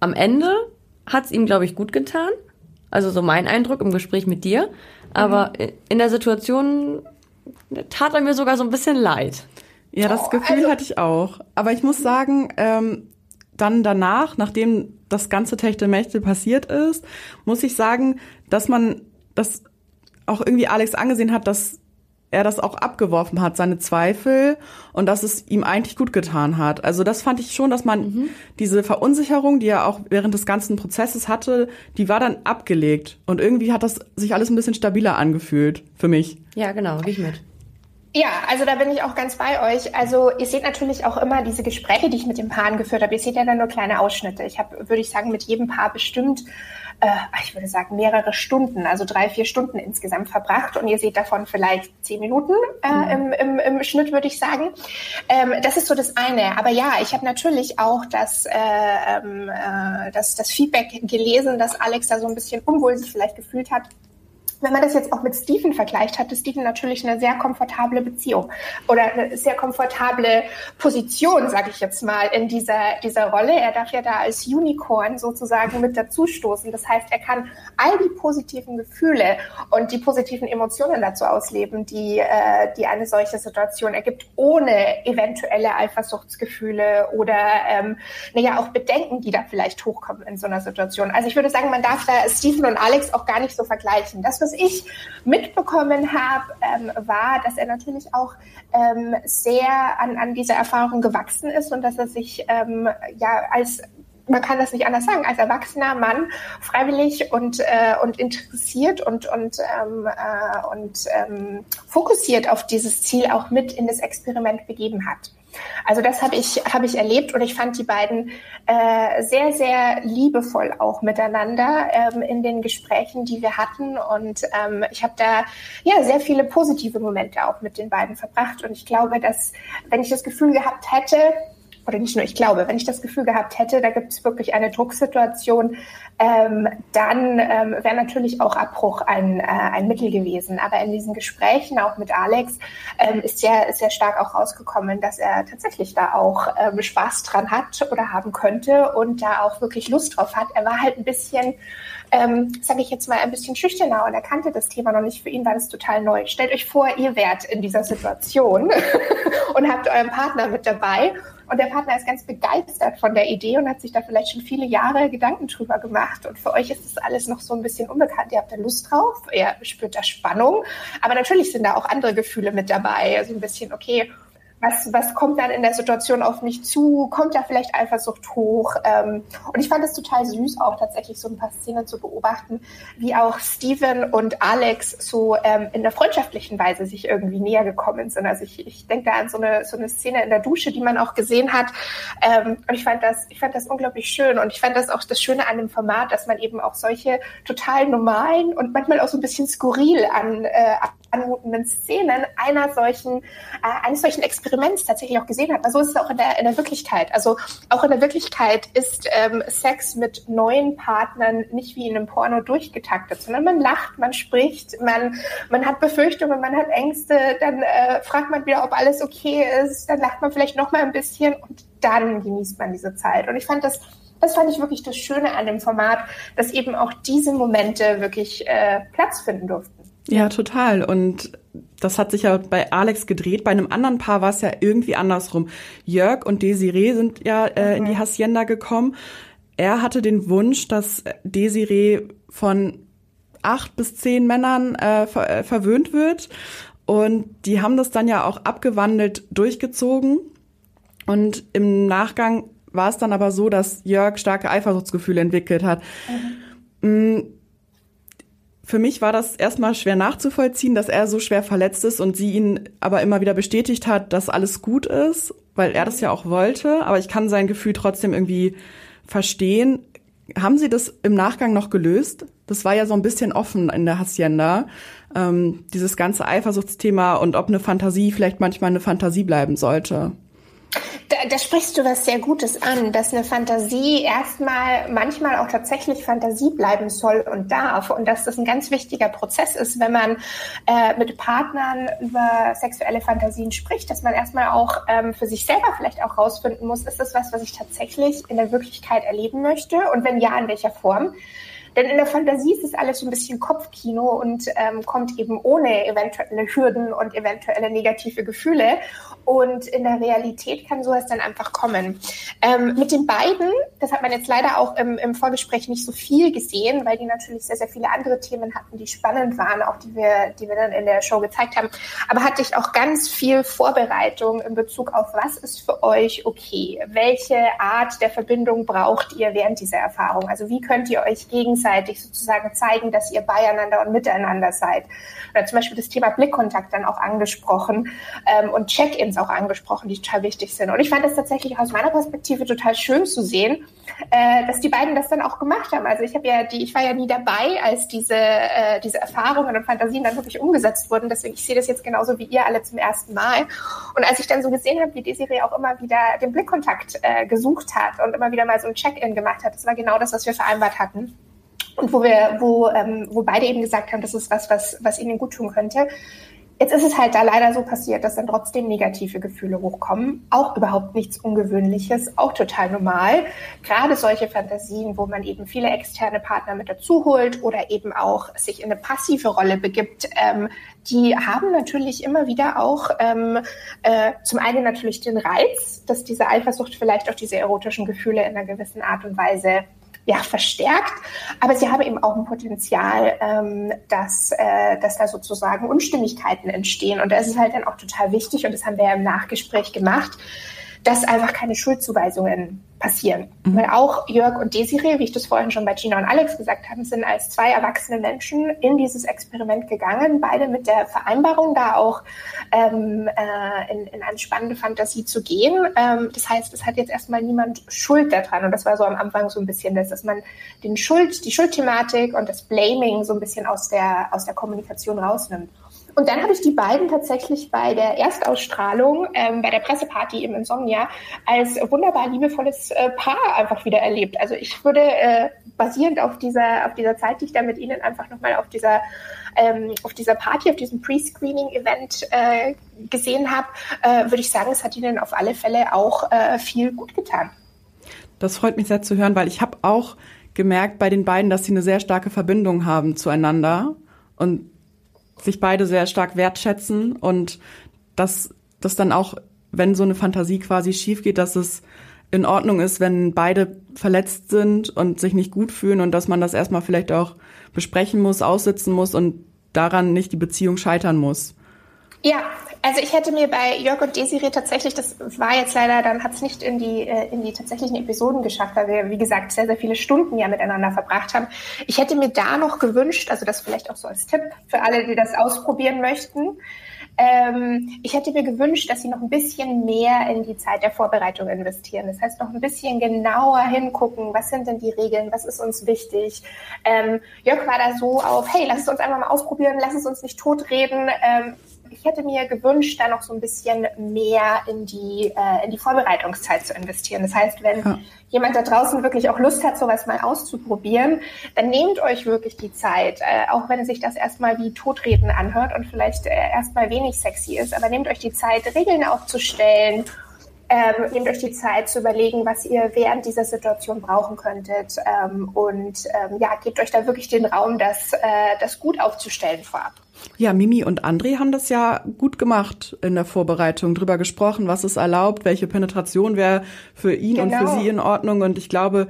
Am Ende hat es ihm, glaube ich, gut getan. Also so mein Eindruck im Gespräch mit dir. Aber mhm. in der Situation tat er mir sogar so ein bisschen leid. Ja, das oh, Gefühl also hatte ich auch. Aber ich muss sagen, ähm, dann danach, nachdem das ganze Techtelmechtel passiert ist, muss ich sagen, dass man das auch irgendwie Alex angesehen hat, dass er das auch abgeworfen hat, seine Zweifel und dass es ihm eigentlich gut getan hat. Also das fand ich schon, dass man mhm. diese Verunsicherung, die er auch während des ganzen Prozesses hatte, die war dann abgelegt und irgendwie hat das sich alles ein bisschen stabiler angefühlt für mich. Ja, genau, gehe ich mit. Ja, also da bin ich auch ganz bei euch. Also ihr seht natürlich auch immer diese Gespräche, die ich mit den Paaren geführt habe. Ihr seht ja dann nur kleine Ausschnitte. Ich habe, würde ich sagen, mit jedem Paar bestimmt, äh, ich würde sagen, mehrere Stunden, also drei, vier Stunden insgesamt verbracht. Und ihr seht davon vielleicht zehn Minuten äh, mhm. im, im, im Schnitt, würde ich sagen. Ähm, das ist so das eine. Aber ja, ich habe natürlich auch das, äh, ähm, äh, das, das Feedback gelesen, dass Alex da so ein bisschen unwohl sich vielleicht gefühlt hat wenn man das jetzt auch mit Stephen vergleicht, hatte Stephen natürlich eine sehr komfortable Beziehung oder eine sehr komfortable Position, sage ich jetzt mal, in dieser, dieser Rolle. Er darf ja da als Unicorn sozusagen mit dazustoßen. Das heißt, er kann all die positiven Gefühle und die positiven Emotionen dazu ausleben, die, äh, die eine solche Situation ergibt, ohne eventuelle Eifersuchtsgefühle oder ähm, naja, auch Bedenken, die da vielleicht hochkommen in so einer Situation. Also ich würde sagen, man darf da Stephen und Alex auch gar nicht so vergleichen. Das, was was ich mitbekommen habe, ähm, war, dass er natürlich auch ähm, sehr an, an dieser Erfahrung gewachsen ist und dass er sich ähm, ja als man kann das nicht anders sagen, als erwachsener Mann freiwillig und, äh, und interessiert und, und, ähm, äh, und ähm, fokussiert auf dieses Ziel auch mit in das Experiment begeben hat. Also das habe ich, hab ich erlebt und ich fand die beiden äh, sehr, sehr liebevoll auch miteinander ähm, in den Gesprächen, die wir hatten. Und ähm, ich habe da ja sehr viele positive Momente auch mit den beiden verbracht. Und ich glaube, dass wenn ich das Gefühl gehabt hätte, oder nicht nur ich glaube, wenn ich das Gefühl gehabt hätte, da gibt es wirklich eine Drucksituation, ähm, dann ähm, wäre natürlich auch Abbruch ein, äh, ein Mittel gewesen. Aber in diesen Gesprächen, auch mit Alex, ähm, ist ist sehr stark auch rausgekommen, dass er tatsächlich da auch ähm, Spaß dran hat oder haben könnte und da auch wirklich Lust drauf hat. Er war halt ein bisschen ähm, sage ich jetzt mal, ein bisschen schüchterner und er kannte das Thema noch nicht. Für ihn war das total neu. Stellt euch vor, ihr wärt in dieser Situation und habt euren Partner mit dabei und der Partner ist ganz begeistert von der Idee und hat sich da vielleicht schon viele Jahre Gedanken drüber gemacht. Und für euch ist das alles noch so ein bisschen unbekannt. Ihr habt da Lust drauf, ihr spürt da Spannung. Aber natürlich sind da auch andere Gefühle mit dabei. Also ein bisschen, okay, was, was kommt dann in der Situation auf mich zu? Kommt da vielleicht Eifersucht hoch? Ähm, und ich fand es total süß, auch tatsächlich so ein paar Szenen zu beobachten, wie auch Steven und Alex so ähm, in der freundschaftlichen Weise sich irgendwie näher gekommen sind. Also ich, ich denke da an so eine, so eine Szene in der Dusche, die man auch gesehen hat. Ähm, und ich fand das, ich fand das unglaublich schön. Und ich fand das auch das Schöne an dem Format, dass man eben auch solche total normalen und manchmal auch so ein bisschen skurril an, äh, anmutenden Szenen einer solchen, äh, eines solchen Experiments tatsächlich auch gesehen hat. Also so ist es auch in der, in der Wirklichkeit. Also auch in der Wirklichkeit ist ähm, Sex mit neuen Partnern nicht wie in einem Porno durchgetaktet, sondern man lacht, man spricht, man, man hat Befürchtungen, man hat Ängste, dann äh, fragt man wieder, ob alles okay ist, dann lacht man vielleicht noch mal ein bisschen und dann genießt man diese Zeit. Und ich fand das das fand ich wirklich das Schöne an dem Format, dass eben auch diese Momente wirklich äh, Platz finden durften. Ja, total. Und das hat sich ja bei Alex gedreht. Bei einem anderen Paar war es ja irgendwie andersrum. Jörg und Desiree sind ja äh, in die mhm. Hacienda gekommen. Er hatte den Wunsch, dass Desiree von acht bis zehn Männern äh, ver äh, verwöhnt wird. Und die haben das dann ja auch abgewandelt durchgezogen. Und im Nachgang war es dann aber so, dass Jörg starke Eifersuchtsgefühle entwickelt hat. Mhm. Für mich war das erstmal schwer nachzuvollziehen, dass er so schwer verletzt ist und sie ihn aber immer wieder bestätigt hat, dass alles gut ist, weil er das ja auch wollte. Aber ich kann sein Gefühl trotzdem irgendwie verstehen. Haben Sie das im Nachgang noch gelöst? Das war ja so ein bisschen offen in der Hacienda, ähm, dieses ganze Eifersuchtsthema und ob eine Fantasie vielleicht manchmal eine Fantasie bleiben sollte. Da sprichst du was sehr Gutes an, dass eine Fantasie erstmal manchmal auch tatsächlich Fantasie bleiben soll und darf und dass das ein ganz wichtiger Prozess ist, wenn man äh, mit Partnern über sexuelle Fantasien spricht, dass man erstmal auch ähm, für sich selber vielleicht auch rausfinden muss, ist das was, was ich tatsächlich in der Wirklichkeit erleben möchte und wenn ja, in welcher Form. Denn in der Fantasie ist es alles so ein bisschen Kopfkino und ähm, kommt eben ohne eventuelle Hürden und eventuelle negative Gefühle. Und in der Realität kann sowas dann einfach kommen. Ähm, mit den beiden, das hat man jetzt leider auch im, im Vorgespräch nicht so viel gesehen, weil die natürlich sehr, sehr viele andere Themen hatten, die spannend waren, auch die wir, die wir dann in der Show gezeigt haben. Aber hatte ich auch ganz viel Vorbereitung in Bezug auf, was ist für euch okay? Welche Art der Verbindung braucht ihr während dieser Erfahrung? Also wie könnt ihr euch gegenseitig sozusagen zeigen, dass ihr beieinander und miteinander seid? Oder zum Beispiel das Thema Blickkontakt dann auch angesprochen ähm, und Check-in Events auch angesprochen, die total wichtig sind. Und ich fand es tatsächlich aus meiner Perspektive total schön zu sehen, äh, dass die beiden das dann auch gemacht haben. Also ich habe ja die, ich war ja nie dabei, als diese, äh, diese Erfahrungen und Fantasien dann wirklich umgesetzt wurden. Deswegen ich sehe das jetzt genauso wie ihr alle zum ersten Mal. Und als ich dann so gesehen habe, wie Desiree auch immer wieder den Blickkontakt äh, gesucht hat und immer wieder mal so ein Check-in gemacht hat, das war genau das, was wir vereinbart hatten und wo wir, wo, ähm, wo beide eben gesagt haben, das ist was, was, was ihnen gut tun könnte. Jetzt ist es halt da leider so passiert, dass dann trotzdem negative Gefühle hochkommen. Auch überhaupt nichts Ungewöhnliches, auch total normal. Gerade solche Fantasien, wo man eben viele externe Partner mit dazu holt oder eben auch sich in eine passive Rolle begibt, ähm, die haben natürlich immer wieder auch ähm, äh, zum einen natürlich den Reiz, dass diese Eifersucht vielleicht auch diese erotischen Gefühle in einer gewissen Art und Weise ja, verstärkt. Aber sie haben eben auch ein Potenzial, ähm, dass, äh, dass da sozusagen Unstimmigkeiten entstehen. Und da ist halt dann auch total wichtig, und das haben wir ja im Nachgespräch gemacht, dass einfach keine Schuldzuweisungen passieren. Mhm. Weil auch Jörg und Desiree, wie ich das vorhin schon bei Gina und Alex gesagt habe, sind als zwei erwachsene Menschen in dieses Experiment gegangen, beide mit der Vereinbarung, da auch ähm, äh, in, in eine spannende Fantasie zu gehen. Ähm, das heißt, es hat jetzt erstmal niemand Schuld daran. Und das war so am Anfang so ein bisschen das, dass man den Schuld, die Schuldthematik und das Blaming so ein bisschen aus der, aus der Kommunikation rausnimmt. Und dann habe ich die beiden tatsächlich bei der Erstausstrahlung, ähm, bei der Presseparty im Insomnia, als wunderbar liebevolles äh, Paar einfach wieder erlebt. Also ich würde äh, basierend auf dieser, auf dieser Zeit, die ich da mit Ihnen einfach nochmal auf dieser, ähm, auf dieser Party, auf diesem Pre-Screening-Event äh, gesehen habe, äh, würde ich sagen, es hat Ihnen auf alle Fälle auch äh, viel gut getan. Das freut mich sehr zu hören, weil ich habe auch gemerkt bei den beiden, dass sie eine sehr starke Verbindung haben zueinander. Und sich beide sehr stark wertschätzen und dass das dann auch, wenn so eine Fantasie quasi schief geht, dass es in Ordnung ist, wenn beide verletzt sind und sich nicht gut fühlen und dass man das erstmal vielleicht auch besprechen muss, aussitzen muss und daran nicht die Beziehung scheitern muss. Ja, also ich hätte mir bei Jörg und Desiree tatsächlich, das war jetzt leider, dann hat es nicht in die, äh, in die tatsächlichen Episoden geschafft, weil wir, wie gesagt, sehr, sehr viele Stunden ja miteinander verbracht haben. Ich hätte mir da noch gewünscht, also das vielleicht auch so als Tipp für alle, die das ausprobieren möchten, ähm, ich hätte mir gewünscht, dass sie noch ein bisschen mehr in die Zeit der Vorbereitung investieren. Das heißt, noch ein bisschen genauer hingucken, was sind denn die Regeln, was ist uns wichtig. Ähm, Jörg war da so auf, hey, lass es uns einfach mal ausprobieren, lass es uns nicht totreden. Ähm, ich hätte mir gewünscht, da noch so ein bisschen mehr in die, äh, in die Vorbereitungszeit zu investieren. Das heißt, wenn ja. jemand da draußen wirklich auch Lust hat, sowas mal auszuprobieren, dann nehmt euch wirklich die Zeit, äh, auch wenn sich das erstmal wie Totreden anhört und vielleicht äh, erstmal wenig sexy ist, aber nehmt euch die Zeit, Regeln aufzustellen ähm, nehmt euch die Zeit zu überlegen, was ihr während dieser Situation brauchen könntet ähm, und ähm, ja, gebt euch da wirklich den Raum, das, äh, das gut aufzustellen vorab. Ja, Mimi und André haben das ja gut gemacht in der Vorbereitung, drüber gesprochen, was ist erlaubt, welche Penetration wäre für ihn genau. und für genau. sie in Ordnung. Und ich glaube,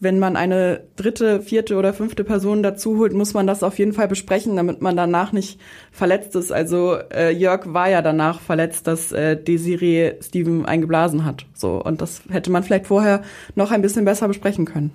wenn man eine dritte, vierte oder fünfte Person dazu holt, muss man das auf jeden Fall besprechen, damit man danach nicht verletzt ist. Also äh, Jörg war ja danach verletzt, dass äh, Desiree Steven eingeblasen hat. So und das hätte man vielleicht vorher noch ein bisschen besser besprechen können.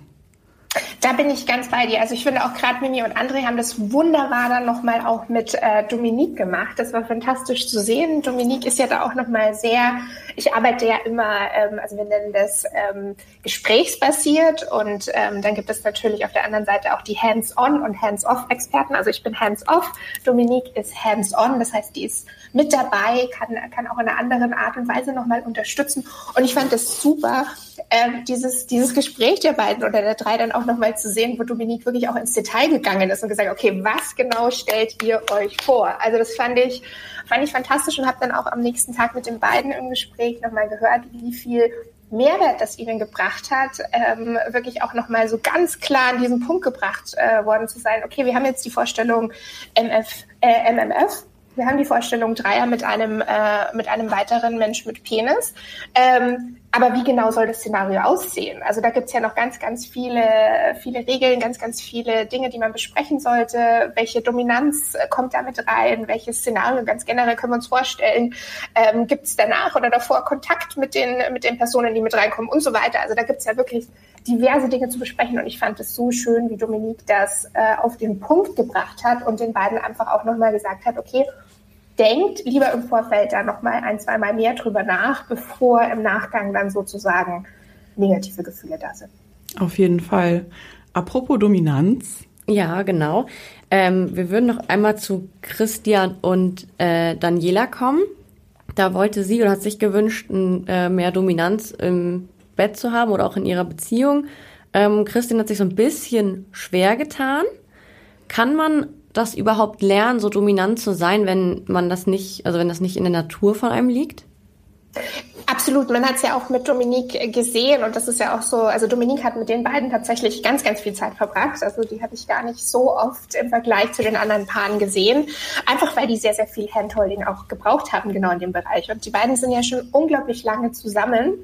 Da bin ich ganz bei dir. Also ich finde auch gerade Mimi und André haben das wunderbar dann nochmal auch mit äh, Dominique gemacht. Das war fantastisch zu sehen. Dominique ist ja da auch nochmal sehr, ich arbeite ja immer, ähm, also wir nennen das ähm, gesprächsbasiert und ähm, dann gibt es natürlich auf der anderen Seite auch die Hands-on und Hands-off-Experten. Also ich bin Hands-off, Dominique ist Hands-on, das heißt, die ist mit dabei, kann, kann auch in einer anderen Art und Weise nochmal unterstützen. Und ich fand das super, ähm, dieses, dieses Gespräch der beiden oder der drei dann auch nochmal zu sehen, wo Dominique wirklich auch ins Detail gegangen ist und gesagt, okay, was genau stellt ihr euch vor? Also das fand ich, fand ich fantastisch und habe dann auch am nächsten Tag mit den beiden im Gespräch nochmal gehört, wie viel Mehrwert das ihnen gebracht hat, ähm, wirklich auch nochmal so ganz klar an diesen Punkt gebracht äh, worden zu sein, okay, wir haben jetzt die Vorstellung MF, äh, MMF, wir haben die Vorstellung Dreier mit einem, äh, mit einem weiteren Mensch mit Penis. Ähm, aber wie genau soll das Szenario aussehen? Also da gibt's ja noch ganz, ganz viele, viele Regeln, ganz, ganz viele Dinge, die man besprechen sollte. Welche Dominanz äh, kommt da mit rein? Welches Szenario ganz generell können wir uns vorstellen? Ähm, gibt's danach oder davor Kontakt mit den, mit den Personen, die mit reinkommen und so weiter? Also da gibt's ja wirklich diverse Dinge zu besprechen und ich fand es so schön, wie Dominique das äh, auf den Punkt gebracht hat und den beiden einfach auch nochmal gesagt hat, okay, denkt lieber im Vorfeld da nochmal ein, zweimal mehr drüber nach, bevor im Nachgang dann sozusagen negative Gefühle da sind. Auf jeden Fall. Apropos Dominanz. Ja, genau. Ähm, wir würden noch einmal zu Christian und äh, Daniela kommen. Da wollte sie oder hat sich gewünscht, äh, mehr Dominanz im Bett zu haben oder auch in ihrer Beziehung. Ähm, Christian hat sich so ein bisschen schwer getan. Kann man das überhaupt lernen, so dominant zu sein, wenn man das nicht, also wenn das nicht in der Natur von einem liegt? Absolut, man hat es ja auch mit Dominique gesehen und das ist ja auch so, also Dominique hat mit den beiden tatsächlich ganz, ganz viel Zeit verbracht. Also die habe ich gar nicht so oft im Vergleich zu den anderen Paaren gesehen, einfach weil die sehr, sehr viel Handholding auch gebraucht haben, genau in dem Bereich. Und die beiden sind ja schon unglaublich lange zusammen.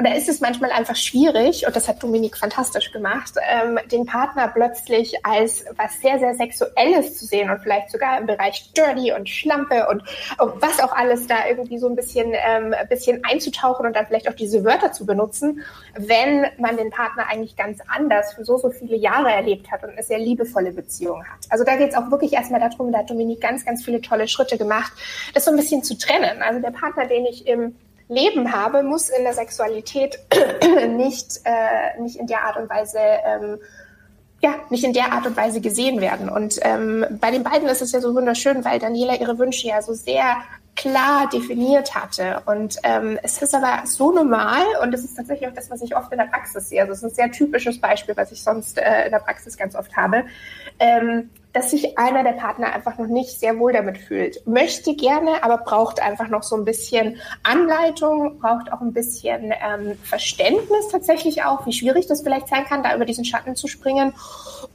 Und da ist es manchmal einfach schwierig, und das hat Dominique fantastisch gemacht, ähm, den Partner plötzlich als was sehr, sehr Sexuelles zu sehen und vielleicht sogar im Bereich Dirty und Schlampe und, und was auch alles da irgendwie so ein bisschen, ähm, bisschen einzutauchen und dann vielleicht auch diese Wörter zu benutzen, wenn man den Partner eigentlich ganz anders für so, so viele Jahre erlebt hat und eine sehr liebevolle Beziehung hat. Also da geht es auch wirklich erstmal darum, da hat Dominique ganz, ganz viele tolle Schritte gemacht, das so ein bisschen zu trennen. Also der Partner, den ich im Leben habe, muss in der Sexualität nicht, äh, nicht in der Art und Weise ähm, ja, nicht in der Art und Weise gesehen werden. Und ähm, bei den beiden ist es ja so wunderschön, weil Daniela ihre Wünsche ja so sehr klar definiert hatte. Und ähm, es ist aber so normal und es ist tatsächlich auch das, was ich oft in der Praxis sehe. Also es ist ein sehr typisches Beispiel, was ich sonst äh, in der Praxis ganz oft habe. Ähm, dass sich einer der Partner einfach noch nicht sehr wohl damit fühlt. Möchte gerne, aber braucht einfach noch so ein bisschen Anleitung, braucht auch ein bisschen ähm, Verständnis tatsächlich auch, wie schwierig das vielleicht sein kann, da über diesen Schatten zu springen.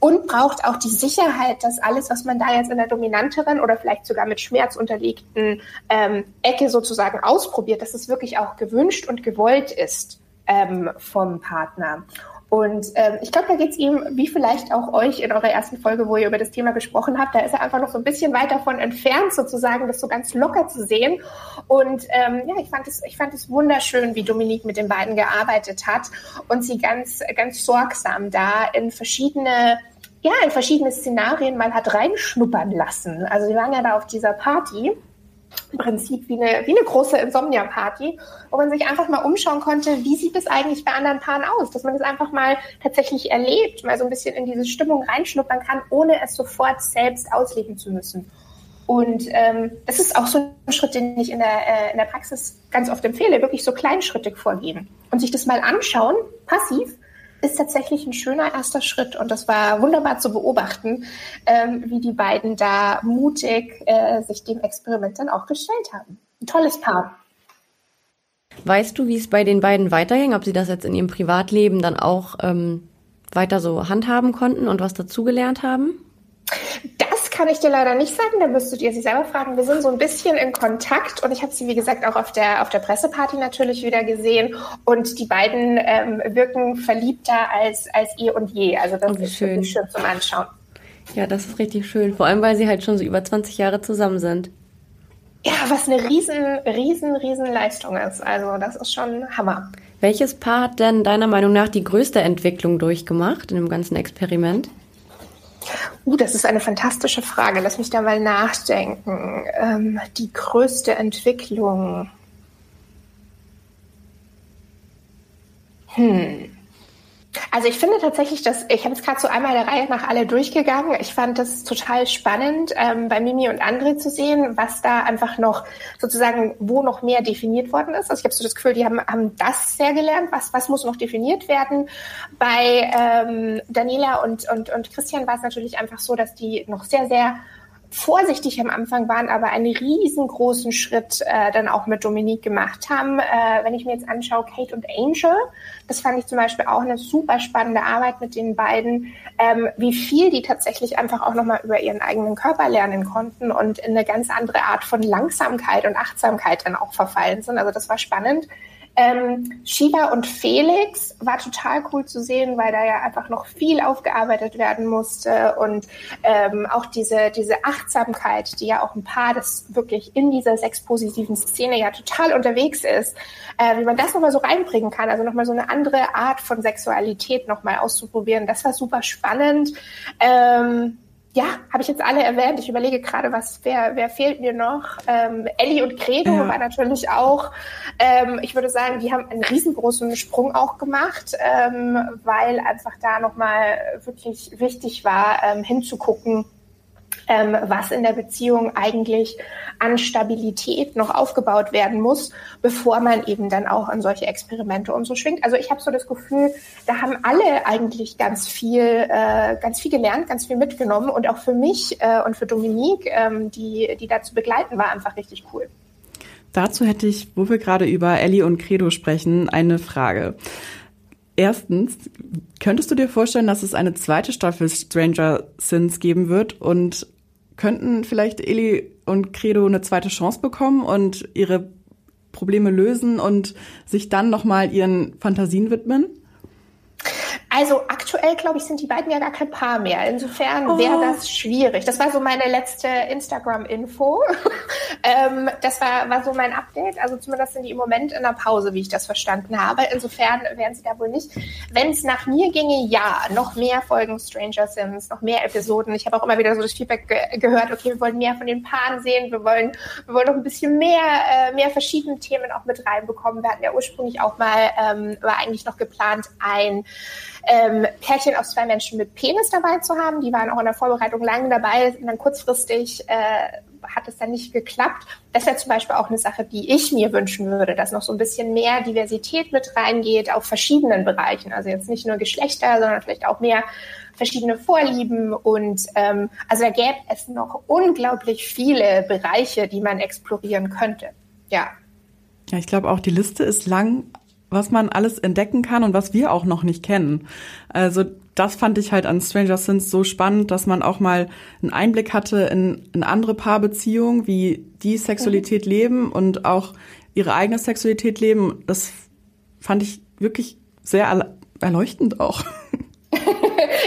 Und braucht auch die Sicherheit, dass alles, was man da jetzt in der dominanteren oder vielleicht sogar mit Schmerz unterlegten ähm, Ecke sozusagen ausprobiert, dass es wirklich auch gewünscht und gewollt ist ähm, vom Partner. Und ähm, ich glaube, da geht es ihm, wie vielleicht auch euch in eurer ersten Folge, wo ihr über das Thema gesprochen habt, da ist er einfach noch so ein bisschen weit davon entfernt, sozusagen, das so ganz locker zu sehen. Und ähm, ja, ich fand es, ich fand es wunderschön, wie Dominique mit den beiden gearbeitet hat und sie ganz, ganz sorgsam da in verschiedene ja, in verschiedene Szenarien mal hat reinschnuppern lassen. Also sie waren ja da auf dieser Party im Prinzip wie eine, wie eine große Insomnia-Party, wo man sich einfach mal umschauen konnte, wie sieht es eigentlich bei anderen Paaren aus, dass man es einfach mal tatsächlich erlebt, mal so ein bisschen in diese Stimmung reinschnuppern kann, ohne es sofort selbst ausleben zu müssen. Und ähm, das ist auch so ein Schritt, den ich in der, äh, in der Praxis ganz oft empfehle, wirklich so kleinschrittig vorgehen und sich das mal anschauen, passiv, ist tatsächlich ein schöner erster Schritt und das war wunderbar zu beobachten, ähm, wie die beiden da mutig äh, sich dem Experiment dann auch gestellt haben. Ein tolles Paar. Weißt du, wie es bei den beiden weiterging, ob sie das jetzt in ihrem Privatleben dann auch ähm, weiter so handhaben konnten und was dazugelernt haben? Das kann ich dir leider nicht sagen, da müsstet ihr sie selber fragen. Wir sind so ein bisschen in Kontakt und ich habe sie, wie gesagt, auch auf der, auf der Presseparty natürlich wieder gesehen und die beiden ähm, wirken verliebter als, als ihr und je. Also das oh, ist schön. wirklich schön zum Anschauen. Ja, das ist richtig schön, vor allem weil sie halt schon so über 20 Jahre zusammen sind. Ja, was eine riesen, riesen, riesen Leistung ist. Also das ist schon Hammer. Welches Paar hat denn deiner Meinung nach die größte Entwicklung durchgemacht in dem ganzen Experiment? Uh, das ist eine fantastische Frage. Lass mich da mal nachdenken. Ähm, die größte Entwicklung. Hm. Also ich finde tatsächlich, dass ich habe jetzt gerade so einmal der Reihe nach alle durchgegangen. Ich fand das total spannend, ähm, bei Mimi und André zu sehen, was da einfach noch sozusagen, wo noch mehr definiert worden ist. Also ich habe so das Gefühl, die haben, haben das sehr gelernt, was, was muss noch definiert werden. Bei ähm, Daniela und, und, und Christian war es natürlich einfach so, dass die noch sehr, sehr vorsichtig am Anfang waren, aber einen riesengroßen Schritt äh, dann auch mit Dominique gemacht haben. Äh, wenn ich mir jetzt anschaue, Kate und Angel, das fand ich zum Beispiel auch eine super spannende Arbeit mit den beiden, ähm, wie viel die tatsächlich einfach auch nochmal über ihren eigenen Körper lernen konnten und in eine ganz andere Art von Langsamkeit und Achtsamkeit dann auch verfallen sind. Also das war spannend. Ähm, Shiva und Felix war total cool zu sehen, weil da ja einfach noch viel aufgearbeitet werden musste. Und ähm, auch diese, diese Achtsamkeit, die ja auch ein Paar, das wirklich in dieser sexpositiven Szene ja total unterwegs ist, äh, wie man das nochmal so reinbringen kann, also nochmal so eine andere Art von Sexualität nochmal auszuprobieren, das war super spannend. Ähm, ja, habe ich jetzt alle erwähnt. Ich überlege gerade, was, wer, wer fehlt mir noch? Ähm, Ellie und Credo ja. war natürlich auch. Ähm, ich würde sagen, die haben einen riesengroßen Sprung auch gemacht, ähm, weil einfach da nochmal wirklich wichtig war, ähm, hinzugucken, ähm, was in der Beziehung eigentlich an Stabilität noch aufgebaut werden muss, bevor man eben dann auch an solche Experimente und so schwingt. Also ich habe so das Gefühl, da haben alle eigentlich ganz viel, äh, ganz viel gelernt, ganz viel mitgenommen und auch für mich äh, und für Dominique, ähm, die, die da zu begleiten war, einfach richtig cool. Dazu hätte ich, wo wir gerade über Ellie und Credo sprechen, eine Frage. Erstens, könntest du dir vorstellen, dass es eine zweite Staffel Stranger Sins geben wird und könnten vielleicht Eli und Credo eine zweite Chance bekommen und ihre Probleme lösen und sich dann nochmal ihren Fantasien widmen? Also aktuell, glaube ich, sind die beiden ja gar kein Paar mehr. Insofern oh. wäre das schwierig. Das war so meine letzte Instagram-Info. ähm, das war, war so mein Update. Also zumindest sind die im Moment in der Pause, wie ich das verstanden habe. Insofern wären sie da wohl nicht. Wenn es nach mir ginge, ja, noch mehr Folgen Stranger Sims, noch mehr Episoden. Ich habe auch immer wieder so das Feedback ge gehört, okay, wir wollen mehr von den Paaren sehen, wir wollen, wir wollen noch ein bisschen mehr, äh, mehr verschiedene Themen auch mit reinbekommen. Wir hatten ja ursprünglich auch mal, ähm, war eigentlich noch geplant, ein ähm, Pärchen aus zwei Menschen mit Penis dabei zu haben. Die waren auch in der Vorbereitung lange dabei und dann kurzfristig äh, hat es dann nicht geklappt. Das wäre zum Beispiel auch eine Sache, die ich mir wünschen würde, dass noch so ein bisschen mehr Diversität mit reingeht auf verschiedenen Bereichen. Also jetzt nicht nur Geschlechter, sondern vielleicht auch mehr verschiedene Vorlieben und ähm, also da gäbe es noch unglaublich viele Bereiche, die man explorieren könnte. Ja. Ja, ich glaube auch, die Liste ist lang, was man alles entdecken kann und was wir auch noch nicht kennen. Also das fand ich halt an Stranger Things so spannend, dass man auch mal einen Einblick hatte in, in andere Paarbeziehungen, wie die Sexualität mhm. leben und auch ihre eigene Sexualität leben. Das fand ich wirklich sehr erleuchtend auch.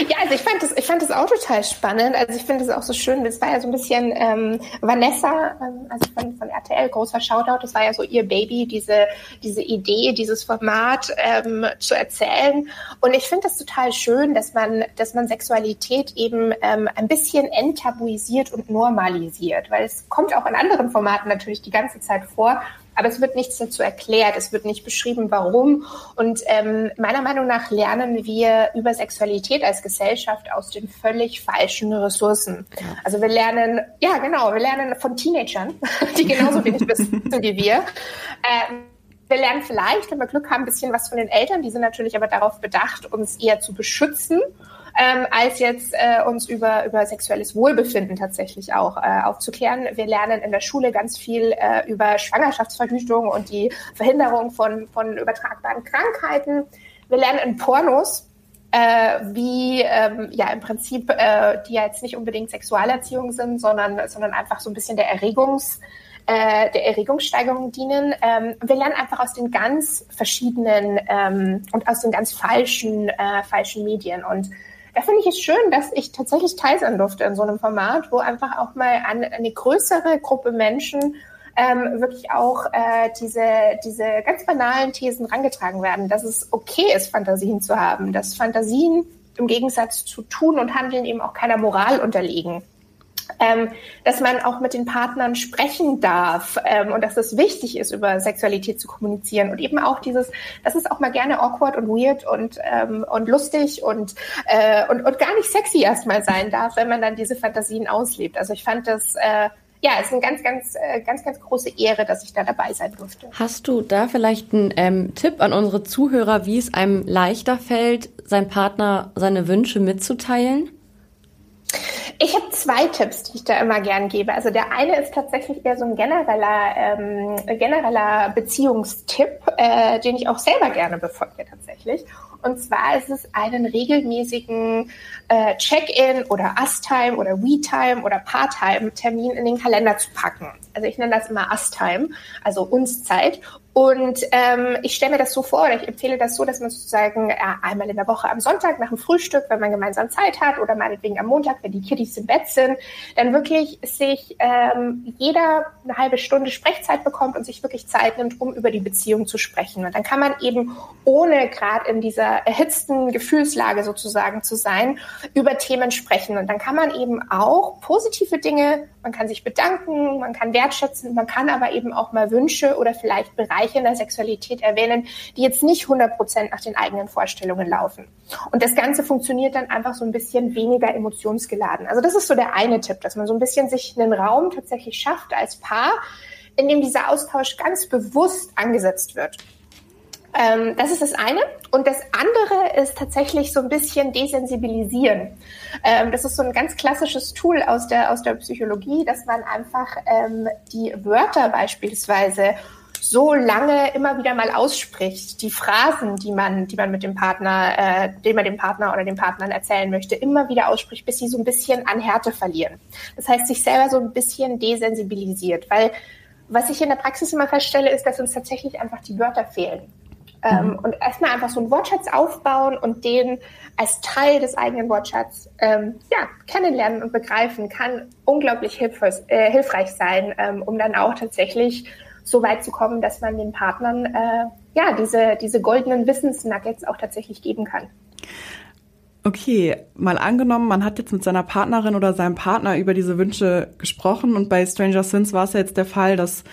Ja, also ich fand das, ich fand das auch total spannend. Also ich finde es auch so schön. Das war ja so ein bisschen ähm, Vanessa, ähm, also von, von RTL, großer Shoutout. Das war ja so ihr Baby, diese diese Idee, dieses Format ähm, zu erzählen. Und ich finde das total schön, dass man, dass man Sexualität eben ähm, ein bisschen enttabuisiert und normalisiert, weil es kommt auch in anderen Formaten natürlich die ganze Zeit vor. Aber es wird nichts dazu erklärt, es wird nicht beschrieben, warum. Und ähm, meiner Meinung nach lernen wir über Sexualität als Gesellschaft aus den völlig falschen Ressourcen. Also wir lernen, ja genau, wir lernen von Teenagern, die genauso wenig wissen wie wir. Ähm, wir lernen vielleicht, wenn wir Glück haben, ein bisschen was von den Eltern. Die sind natürlich aber darauf bedacht, uns eher zu beschützen ähm, als jetzt äh, uns über, über sexuelles Wohlbefinden tatsächlich auch äh, aufzuklären. Wir lernen in der Schule ganz viel äh, über Schwangerschaftsverhütung und die Verhinderung von, von übertragbaren Krankheiten. Wir lernen in Pornos, äh, wie ähm, ja im Prinzip, äh, die ja jetzt nicht unbedingt Sexualerziehung sind, sondern, sondern einfach so ein bisschen der Erregungs- äh, der Erregungssteigerung dienen. Ähm, wir lernen einfach aus den ganz verschiedenen ähm, und aus den ganz falschen, äh, falschen Medien. Und da finde ich es schön, dass ich tatsächlich teil sein durfte in so einem Format, wo einfach auch mal eine, eine größere Gruppe Menschen ähm, wirklich auch äh, diese, diese ganz banalen Thesen rangetragen werden, dass es okay ist, Fantasien zu haben, dass Fantasien im Gegensatz zu tun und handeln eben auch keiner Moral unterliegen ähm, dass man auch mit den Partnern sprechen darf ähm, und dass es wichtig ist, über Sexualität zu kommunizieren und eben auch dieses, dass es auch mal gerne awkward und weird und, ähm, und lustig und, äh, und, und gar nicht sexy erstmal sein darf, wenn man dann diese Fantasien auslebt. Also ich fand das äh, ja, es ist eine ganz, ganz, äh, ganz, ganz große Ehre, dass ich da dabei sein durfte. Hast du da vielleicht einen ähm, Tipp an unsere Zuhörer, wie es einem leichter fällt, seinem Partner seine Wünsche mitzuteilen? Ich habe zwei Tipps, die ich da immer gern gebe. Also der eine ist tatsächlich eher so ein genereller, ähm, genereller Beziehungstipp, äh, den ich auch selber gerne befolge tatsächlich. Und zwar ist es einen regelmäßigen äh, Check-in oder Us-Time oder We-Time oder Part-Time-Termin in den Kalender zu packen. Also ich nenne das immer Us-Time, also uns Zeit. Und ähm, ich stelle mir das so vor, oder ich empfehle das so, dass man sozusagen äh, einmal in der Woche am Sonntag nach dem Frühstück, wenn man gemeinsam Zeit hat, oder meinetwegen am Montag, wenn die Kiddies im Bett sind, dann wirklich sich ähm, jeder eine halbe Stunde Sprechzeit bekommt und sich wirklich Zeit nimmt, um über die Beziehung zu sprechen. Und dann kann man eben, ohne gerade in dieser erhitzten Gefühlslage sozusagen zu sein, über Themen sprechen. Und dann kann man eben auch positive Dinge, man kann sich bedanken, man kann wertschätzen, man kann aber eben auch mal Wünsche oder vielleicht Bereiche in der Sexualität erwähnen, die jetzt nicht 100 Prozent nach den eigenen Vorstellungen laufen. Und das Ganze funktioniert dann einfach so ein bisschen weniger emotionsgeladen. Also das ist so der eine Tipp, dass man so ein bisschen sich einen Raum tatsächlich schafft als Paar, in dem dieser Austausch ganz bewusst angesetzt wird. Ähm, das ist das eine. Und das andere ist tatsächlich so ein bisschen desensibilisieren. Ähm, das ist so ein ganz klassisches Tool aus der, aus der Psychologie, dass man einfach ähm, die Wörter beispielsweise so lange immer wieder mal ausspricht, die Phrasen, die man, die man mit dem Partner, äh, die man dem Partner oder den Partnern erzählen möchte, immer wieder ausspricht, bis sie so ein bisschen an Härte verlieren. Das heißt, sich selber so ein bisschen desensibilisiert, weil was ich in der Praxis immer feststelle, ist, dass uns tatsächlich einfach die Wörter fehlen. Ähm, mhm. und erstmal einfach so einen Wortschatz aufbauen und den als Teil des eigenen Wortschatzes ähm, ja, kennenlernen und begreifen, kann unglaublich hilfreich, äh, hilfreich sein, ähm, um dann auch tatsächlich so weit zu kommen, dass man den Partnern äh, ja diese, diese goldenen Wissensnuggets auch tatsächlich geben kann. Okay, mal angenommen, man hat jetzt mit seiner Partnerin oder seinem Partner über diese Wünsche gesprochen und bei Stranger Things war es ja jetzt der Fall, dass,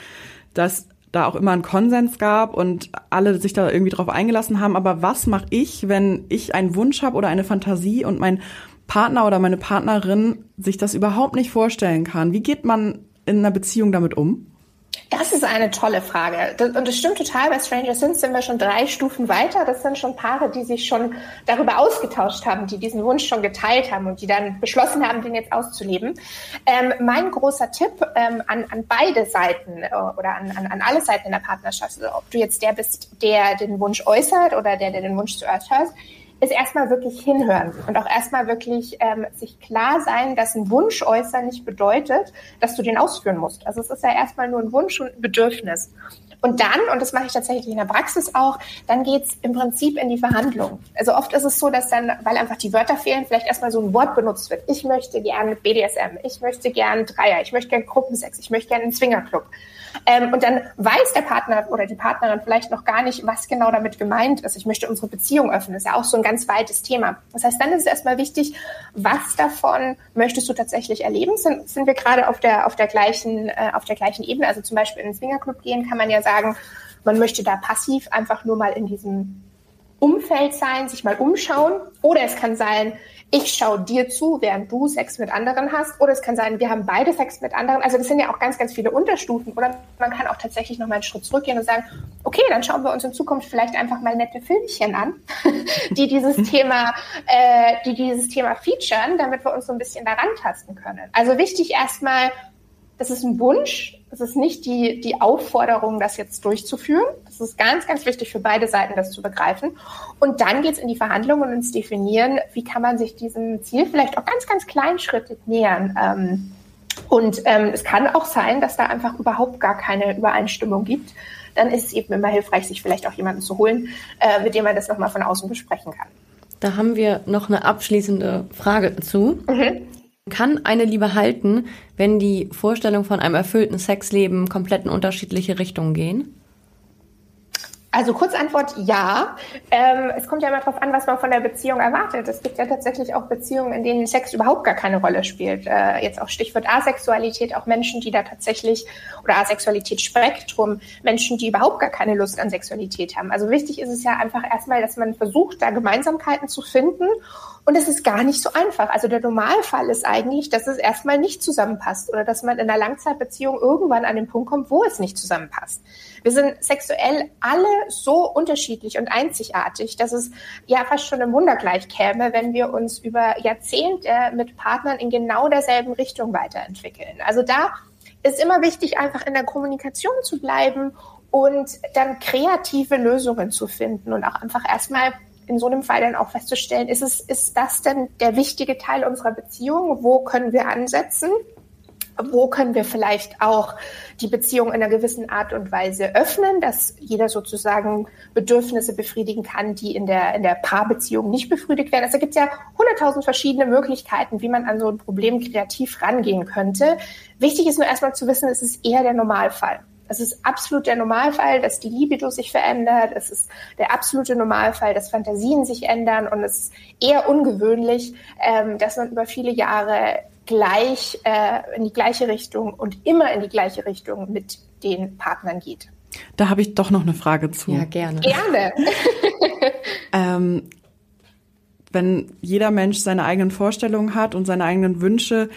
dass da auch immer einen Konsens gab und alle sich da irgendwie drauf eingelassen haben. Aber was mache ich, wenn ich einen Wunsch habe oder eine Fantasie und mein Partner oder meine Partnerin sich das überhaupt nicht vorstellen kann? Wie geht man in einer Beziehung damit um? Das ist eine tolle Frage. und das stimmt total. Bei Stranger Things sind wir schon drei Stufen weiter. Das sind schon Paare, die sich schon darüber ausgetauscht haben, die diesen Wunsch schon geteilt haben und die dann beschlossen haben, den jetzt auszuleben. Ähm, mein großer Tipp ähm, an, an beide Seiten äh, oder an, an, an alle Seiten in der Partnerschaft, also ob du jetzt der bist, der den Wunsch äußert oder der, der den Wunsch zuerst hört, ist erstmal wirklich hinhören und auch erstmal wirklich ähm, sich klar sein, dass ein Wunsch äußern nicht bedeutet, dass du den ausführen musst. Also es ist ja erstmal nur ein Wunsch und ein Bedürfnis. Und dann, und das mache ich tatsächlich in der Praxis auch, dann geht's im Prinzip in die Verhandlung. Also oft ist es so, dass dann, weil einfach die Wörter fehlen, vielleicht erstmal so ein Wort benutzt wird. Ich möchte gerne BDSM, ich möchte gerne Dreier, ich möchte gerne Gruppensex, ich möchte gerne einen Zwingerclub. Ähm, und dann weiß der Partner oder die Partnerin vielleicht noch gar nicht, was genau damit gemeint ist. Ich möchte unsere Beziehung öffnen. Das ist ja auch so ein ganz weites Thema. Das heißt, dann ist es erstmal wichtig, was davon möchtest du tatsächlich erleben? Sind, sind wir gerade auf der, auf der gleichen, äh, auf der gleichen Ebene? Also zum Beispiel in den Swingerclub gehen kann man ja sagen, man möchte da passiv einfach nur mal in diesem Umfeld sein, sich mal umschauen. Oder es kann sein, ich schaue dir zu, während du Sex mit anderen hast. Oder es kann sein, wir haben beide Sex mit anderen. Also das sind ja auch ganz, ganz viele Unterstufen. Oder man kann auch tatsächlich noch mal einen Schritt zurückgehen und sagen, okay, dann schauen wir uns in Zukunft vielleicht einfach mal nette Filmchen an, die dieses Thema, äh, die dieses Thema featuren, damit wir uns so ein bisschen daran tasten können. Also wichtig erstmal, das ist ein Wunsch, es ist nicht die, die Aufforderung, das jetzt durchzuführen. Das ist ganz, ganz wichtig für beide Seiten, das zu begreifen. Und dann geht es in die Verhandlungen und ins Definieren, wie kann man sich diesem Ziel vielleicht auch ganz, ganz kleinschrittig nähern. Ähm, und ähm, es kann auch sein, dass da einfach überhaupt gar keine Übereinstimmung gibt. Dann ist es eben immer hilfreich, sich vielleicht auch jemanden zu holen, äh, mit dem man das nochmal von außen besprechen kann. Da haben wir noch eine abschließende Frage zu. Mhm. Kann eine Liebe halten, wenn die Vorstellung von einem erfüllten Sexleben komplett in unterschiedliche Richtungen gehen? Also Kurzantwort ja. Ähm, es kommt ja immer darauf an, was man von der Beziehung erwartet. Es gibt ja tatsächlich auch Beziehungen, in denen Sex überhaupt gar keine Rolle spielt. Äh, jetzt auch Stichwort Asexualität, auch Menschen, die da tatsächlich, oder Asexualitätsspektrum, Menschen, die überhaupt gar keine Lust an Sexualität haben. Also wichtig ist es ja einfach erstmal, dass man versucht, da Gemeinsamkeiten zu finden und es ist gar nicht so einfach. Also der Normalfall ist eigentlich, dass es erstmal nicht zusammenpasst oder dass man in einer Langzeitbeziehung irgendwann an den Punkt kommt, wo es nicht zusammenpasst. Wir sind sexuell alle so unterschiedlich und einzigartig, dass es ja fast schon im Wunder gleich käme, wenn wir uns über Jahrzehnte mit Partnern in genau derselben Richtung weiterentwickeln. Also da ist immer wichtig, einfach in der Kommunikation zu bleiben und dann kreative Lösungen zu finden und auch einfach erstmal in so einem Fall dann auch festzustellen, ist es, ist das denn der wichtige Teil unserer Beziehung? Wo können wir ansetzen? Wo können wir vielleicht auch die Beziehung in einer gewissen Art und Weise öffnen, dass jeder sozusagen Bedürfnisse befriedigen kann, die in der, in der Paarbeziehung nicht befriedigt werden? Also gibt es ja hunderttausend verschiedene Möglichkeiten, wie man an so ein Problem kreativ rangehen könnte. Wichtig ist nur erstmal zu wissen, es ist eher der Normalfall. Es ist absolut der Normalfall, dass die Libido sich verändert. Es ist der absolute Normalfall, dass Fantasien sich ändern. Und es ist eher ungewöhnlich, ähm, dass man über viele Jahre gleich äh, in die gleiche Richtung und immer in die gleiche Richtung mit den Partnern geht. Da habe ich doch noch eine Frage zu. Ja, gerne. Gerne. ähm, wenn jeder Mensch seine eigenen Vorstellungen hat und seine eigenen Wünsche,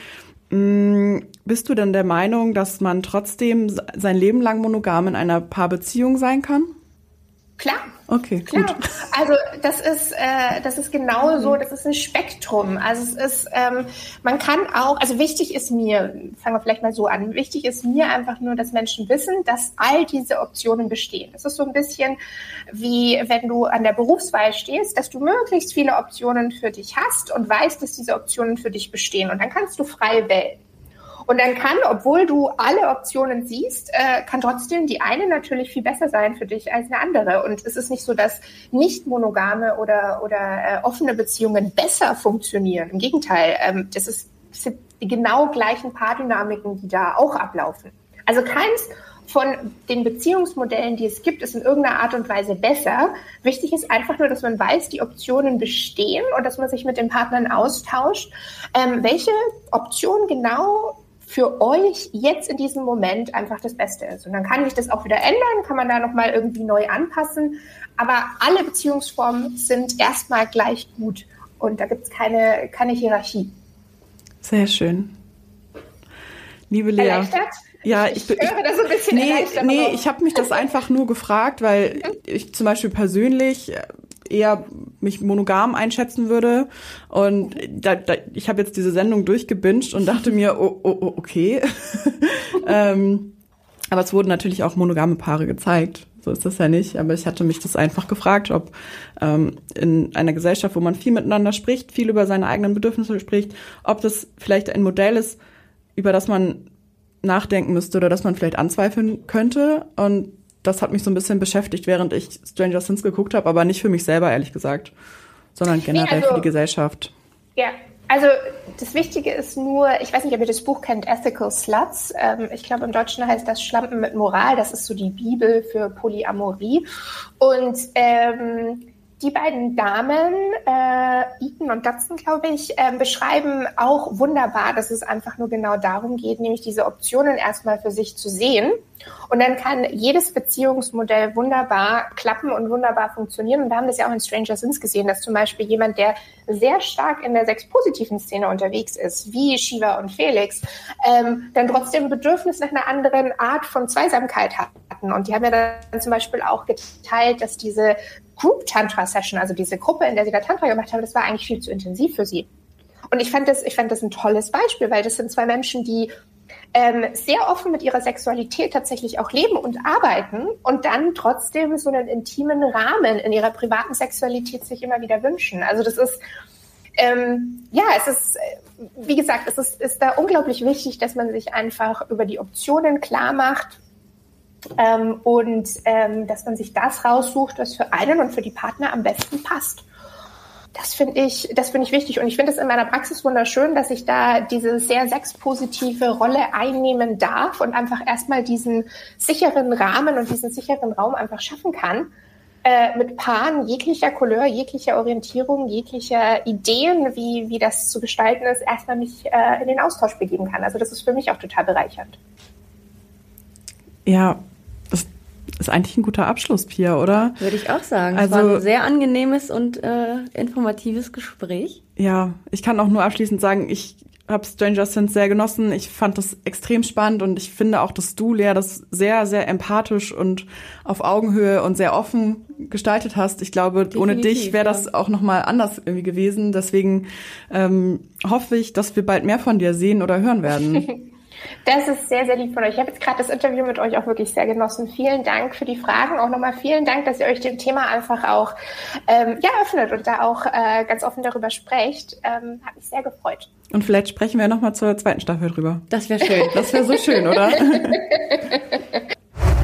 bist du denn der Meinung, dass man trotzdem sein Leben lang monogam in einer Paarbeziehung sein kann? Klar. Okay, Klar. gut. Also das ist, äh, das ist genau so, das ist ein Spektrum. Also es ist, ähm, man kann auch, also wichtig ist mir, fangen wir vielleicht mal so an, wichtig ist mir einfach nur, dass Menschen wissen, dass all diese Optionen bestehen. Das ist so ein bisschen wie wenn du an der Berufswahl stehst, dass du möglichst viele Optionen für dich hast und weißt, dass diese Optionen für dich bestehen. Und dann kannst du frei wählen. Und dann kann, obwohl du alle Optionen siehst, äh, kann trotzdem die eine natürlich viel besser sein für dich als eine andere. Und es ist nicht so, dass nicht monogame oder, oder äh, offene Beziehungen besser funktionieren. Im Gegenteil, ähm, das, ist, das sind die genau gleichen Paardynamiken, die da auch ablaufen. Also keins von den Beziehungsmodellen, die es gibt, ist in irgendeiner Art und Weise besser. Wichtig ist einfach nur, dass man weiß, die Optionen bestehen und dass man sich mit den Partnern austauscht, ähm, welche Option genau für euch jetzt in diesem Moment einfach das Beste ist. Und dann kann sich das auch wieder ändern, kann man da nochmal irgendwie neu anpassen. Aber alle Beziehungsformen sind erstmal gleich gut. Und da gibt es keine, keine Hierarchie. Sehr schön. Liebe Lea. Erleichtert? Ja, ich, ich, ich höre das ein bisschen Nee, nee ich habe mich das einfach nur gefragt, weil ich zum Beispiel persönlich eher mich monogam einschätzen würde. Und da, da, ich habe jetzt diese Sendung durchgebinged und dachte mir, oh, oh, oh okay. ähm, aber es wurden natürlich auch monogame Paare gezeigt. So ist das ja nicht. Aber ich hatte mich das einfach gefragt, ob ähm, in einer Gesellschaft, wo man viel miteinander spricht, viel über seine eigenen Bedürfnisse spricht, ob das vielleicht ein Modell ist, über das man nachdenken müsste oder das man vielleicht anzweifeln könnte. Und das hat mich so ein bisschen beschäftigt, während ich Stranger Things geguckt habe, aber nicht für mich selber, ehrlich gesagt, sondern generell also, für die Gesellschaft. Ja, also das Wichtige ist nur, ich weiß nicht, ob ihr das Buch kennt, Ethical Sluts. Ähm, ich glaube, im Deutschen heißt das Schlampen mit Moral. Das ist so die Bibel für Polyamorie. Und ähm, die beiden Damen, äh, Eaton und Dodson, glaube ich, äh, beschreiben auch wunderbar, dass es einfach nur genau darum geht, nämlich diese Optionen erstmal für sich zu sehen. Und dann kann jedes Beziehungsmodell wunderbar klappen und wunderbar funktionieren. Und wir haben das ja auch in Stranger Things gesehen, dass zum Beispiel jemand, der sehr stark in der sexpositiven Szene unterwegs ist, wie Shiva und Felix, ähm, dann trotzdem Bedürfnis nach einer anderen Art von Zweisamkeit hatten. Und die haben ja dann zum Beispiel auch geteilt, dass diese Group Tantra Session, also diese Gruppe, in der sie da Tantra gemacht haben, das war eigentlich viel zu intensiv für sie. Und ich fand das, ich fand das ein tolles Beispiel, weil das sind zwei Menschen, die ähm, sehr offen mit ihrer Sexualität tatsächlich auch leben und arbeiten und dann trotzdem so einen intimen Rahmen in ihrer privaten Sexualität sich immer wieder wünschen. Also das ist ähm, ja, es ist, wie gesagt, es ist, ist da unglaublich wichtig, dass man sich einfach über die Optionen klar macht ähm, und ähm, dass man sich das raussucht, was für einen und für die Partner am besten passt. Das finde ich, das finde ich wichtig und ich finde es in meiner Praxis wunderschön, dass ich da diese sehr sexpositive Rolle einnehmen darf und einfach erstmal diesen sicheren Rahmen und diesen sicheren Raum einfach schaffen kann. Äh, mit Paaren jeglicher Couleur, jeglicher Orientierung, jeglicher Ideen, wie, wie das zu gestalten ist, erstmal mich äh, in den Austausch begeben kann. Also das ist für mich auch total bereichernd. Ja, ist eigentlich ein guter Abschluss, Pia, oder? Würde ich auch sagen. Also, es war ein sehr angenehmes und äh, informatives Gespräch. Ja, ich kann auch nur abschließend sagen, ich habe Stranger Things sehr genossen. Ich fand das extrem spannend und ich finde auch, dass du, Lea, das sehr, sehr empathisch und auf Augenhöhe und sehr offen gestaltet hast. Ich glaube, Definitiv, ohne dich wäre das ja. auch noch mal anders irgendwie gewesen. Deswegen ähm, hoffe ich, dass wir bald mehr von dir sehen oder hören werden. Das ist sehr, sehr lieb von euch. Ich habe jetzt gerade das Interview mit euch auch wirklich sehr genossen. Vielen Dank für die Fragen. Auch nochmal vielen Dank, dass ihr euch dem Thema einfach auch ähm, ja, öffnet und da auch äh, ganz offen darüber sprecht. Ähm, hat mich sehr gefreut. Und vielleicht sprechen wir nochmal zur zweiten Staffel drüber. Das wäre schön. Das wäre so schön, oder?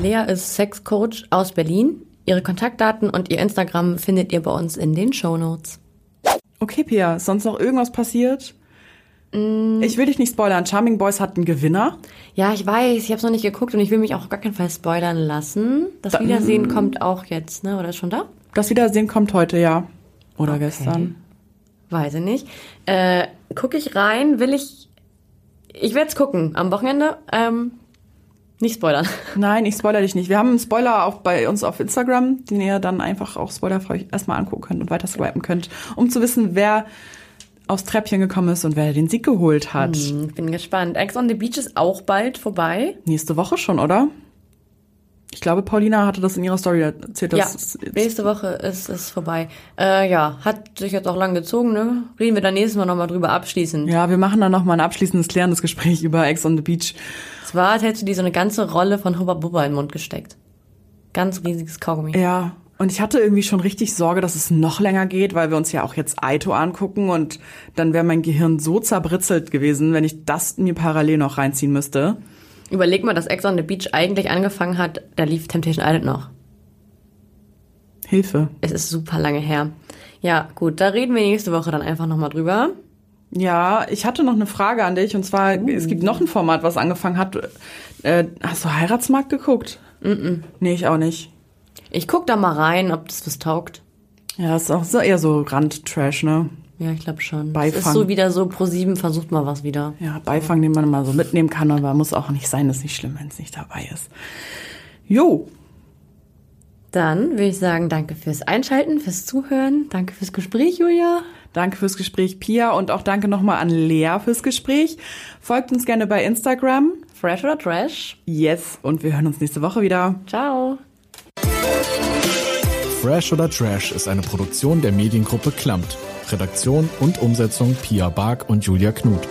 Lea ist Sexcoach aus Berlin. Ihre Kontaktdaten und ihr Instagram findet ihr bei uns in den Show Notes. Okay, Pia, ist sonst noch irgendwas passiert? Mm. Ich will dich nicht spoilern. Charming Boys hat einen Gewinner. Ja, ich weiß. Ich habe es noch nicht geguckt und ich will mich auch auf gar keinen Fall spoilern lassen. Das da, Wiedersehen mm. kommt auch jetzt, ne? Oder ist schon da? Das Wiedersehen kommt heute, ja. Oder okay. gestern. Weiß ich nicht. Äh, Gucke ich rein, will ich. Ich werde es gucken am Wochenende. Ähm, nicht spoilern. Nein, ich spoiler dich nicht. Wir haben einen Spoiler auch bei uns auf Instagram, den ihr dann einfach auch spoilerfrei erstmal angucken könnt und weiter swipen könnt, um zu wissen, wer aufs Treppchen gekommen ist und wer den Sieg geholt hat. Hm, bin gespannt. Ex on the Beach ist auch bald vorbei. Nächste Woche schon, oder? Ich glaube, Paulina hatte das in ihrer Story erzählt. Ja, nächste Woche ist es vorbei. Äh, ja, hat sich jetzt auch lang gezogen, ne? Reden wir dann nächstes Mal nochmal drüber abschließend. Ja, wir machen dann nochmal ein abschließendes, klärendes Gespräch über Ex on the Beach. Es war, als hättest du dir so eine ganze Rolle von Hubba Bubba in den Mund gesteckt. Ganz riesiges Kaugummi. Ja, und ich hatte irgendwie schon richtig Sorge, dass es noch länger geht, weil wir uns ja auch jetzt Aito angucken und dann wäre mein Gehirn so zerbritzelt gewesen, wenn ich das mir parallel noch reinziehen müsste. Überleg mal, dass Ex on the Beach eigentlich angefangen hat, da lief Temptation Island noch. Hilfe. Es ist super lange her. Ja, gut, da reden wir nächste Woche dann einfach nochmal drüber. Ja, ich hatte noch eine Frage an dich und zwar, uh. es gibt noch ein Format, was angefangen hat. Äh, hast du Heiratsmarkt geguckt? Mm, -mm. Nee, ich auch nicht. Ich guck da mal rein, ob das was taugt. Ja, ist auch so eher so Randtrash, ne? Ja, ich glaube schon. Beifang. Es ist so wieder so, pro sieben versucht mal was wieder. Ja, Beifang, den man mal so mitnehmen kann, aber muss auch nicht sein, ist nicht schlimm, wenn es nicht dabei ist. Jo. Dann würde ich sagen, danke fürs Einschalten, fürs Zuhören. Danke fürs Gespräch, Julia. Danke fürs Gespräch, Pia. Und auch danke nochmal an Lea fürs Gespräch. Folgt uns gerne bei Instagram. Fresh oder Trash? Yes. Und wir hören uns nächste Woche wieder. Ciao. Fresh oder Trash ist eine Produktion der Mediengruppe Klammt. Redaktion und Umsetzung Pia Bark und Julia Knuth.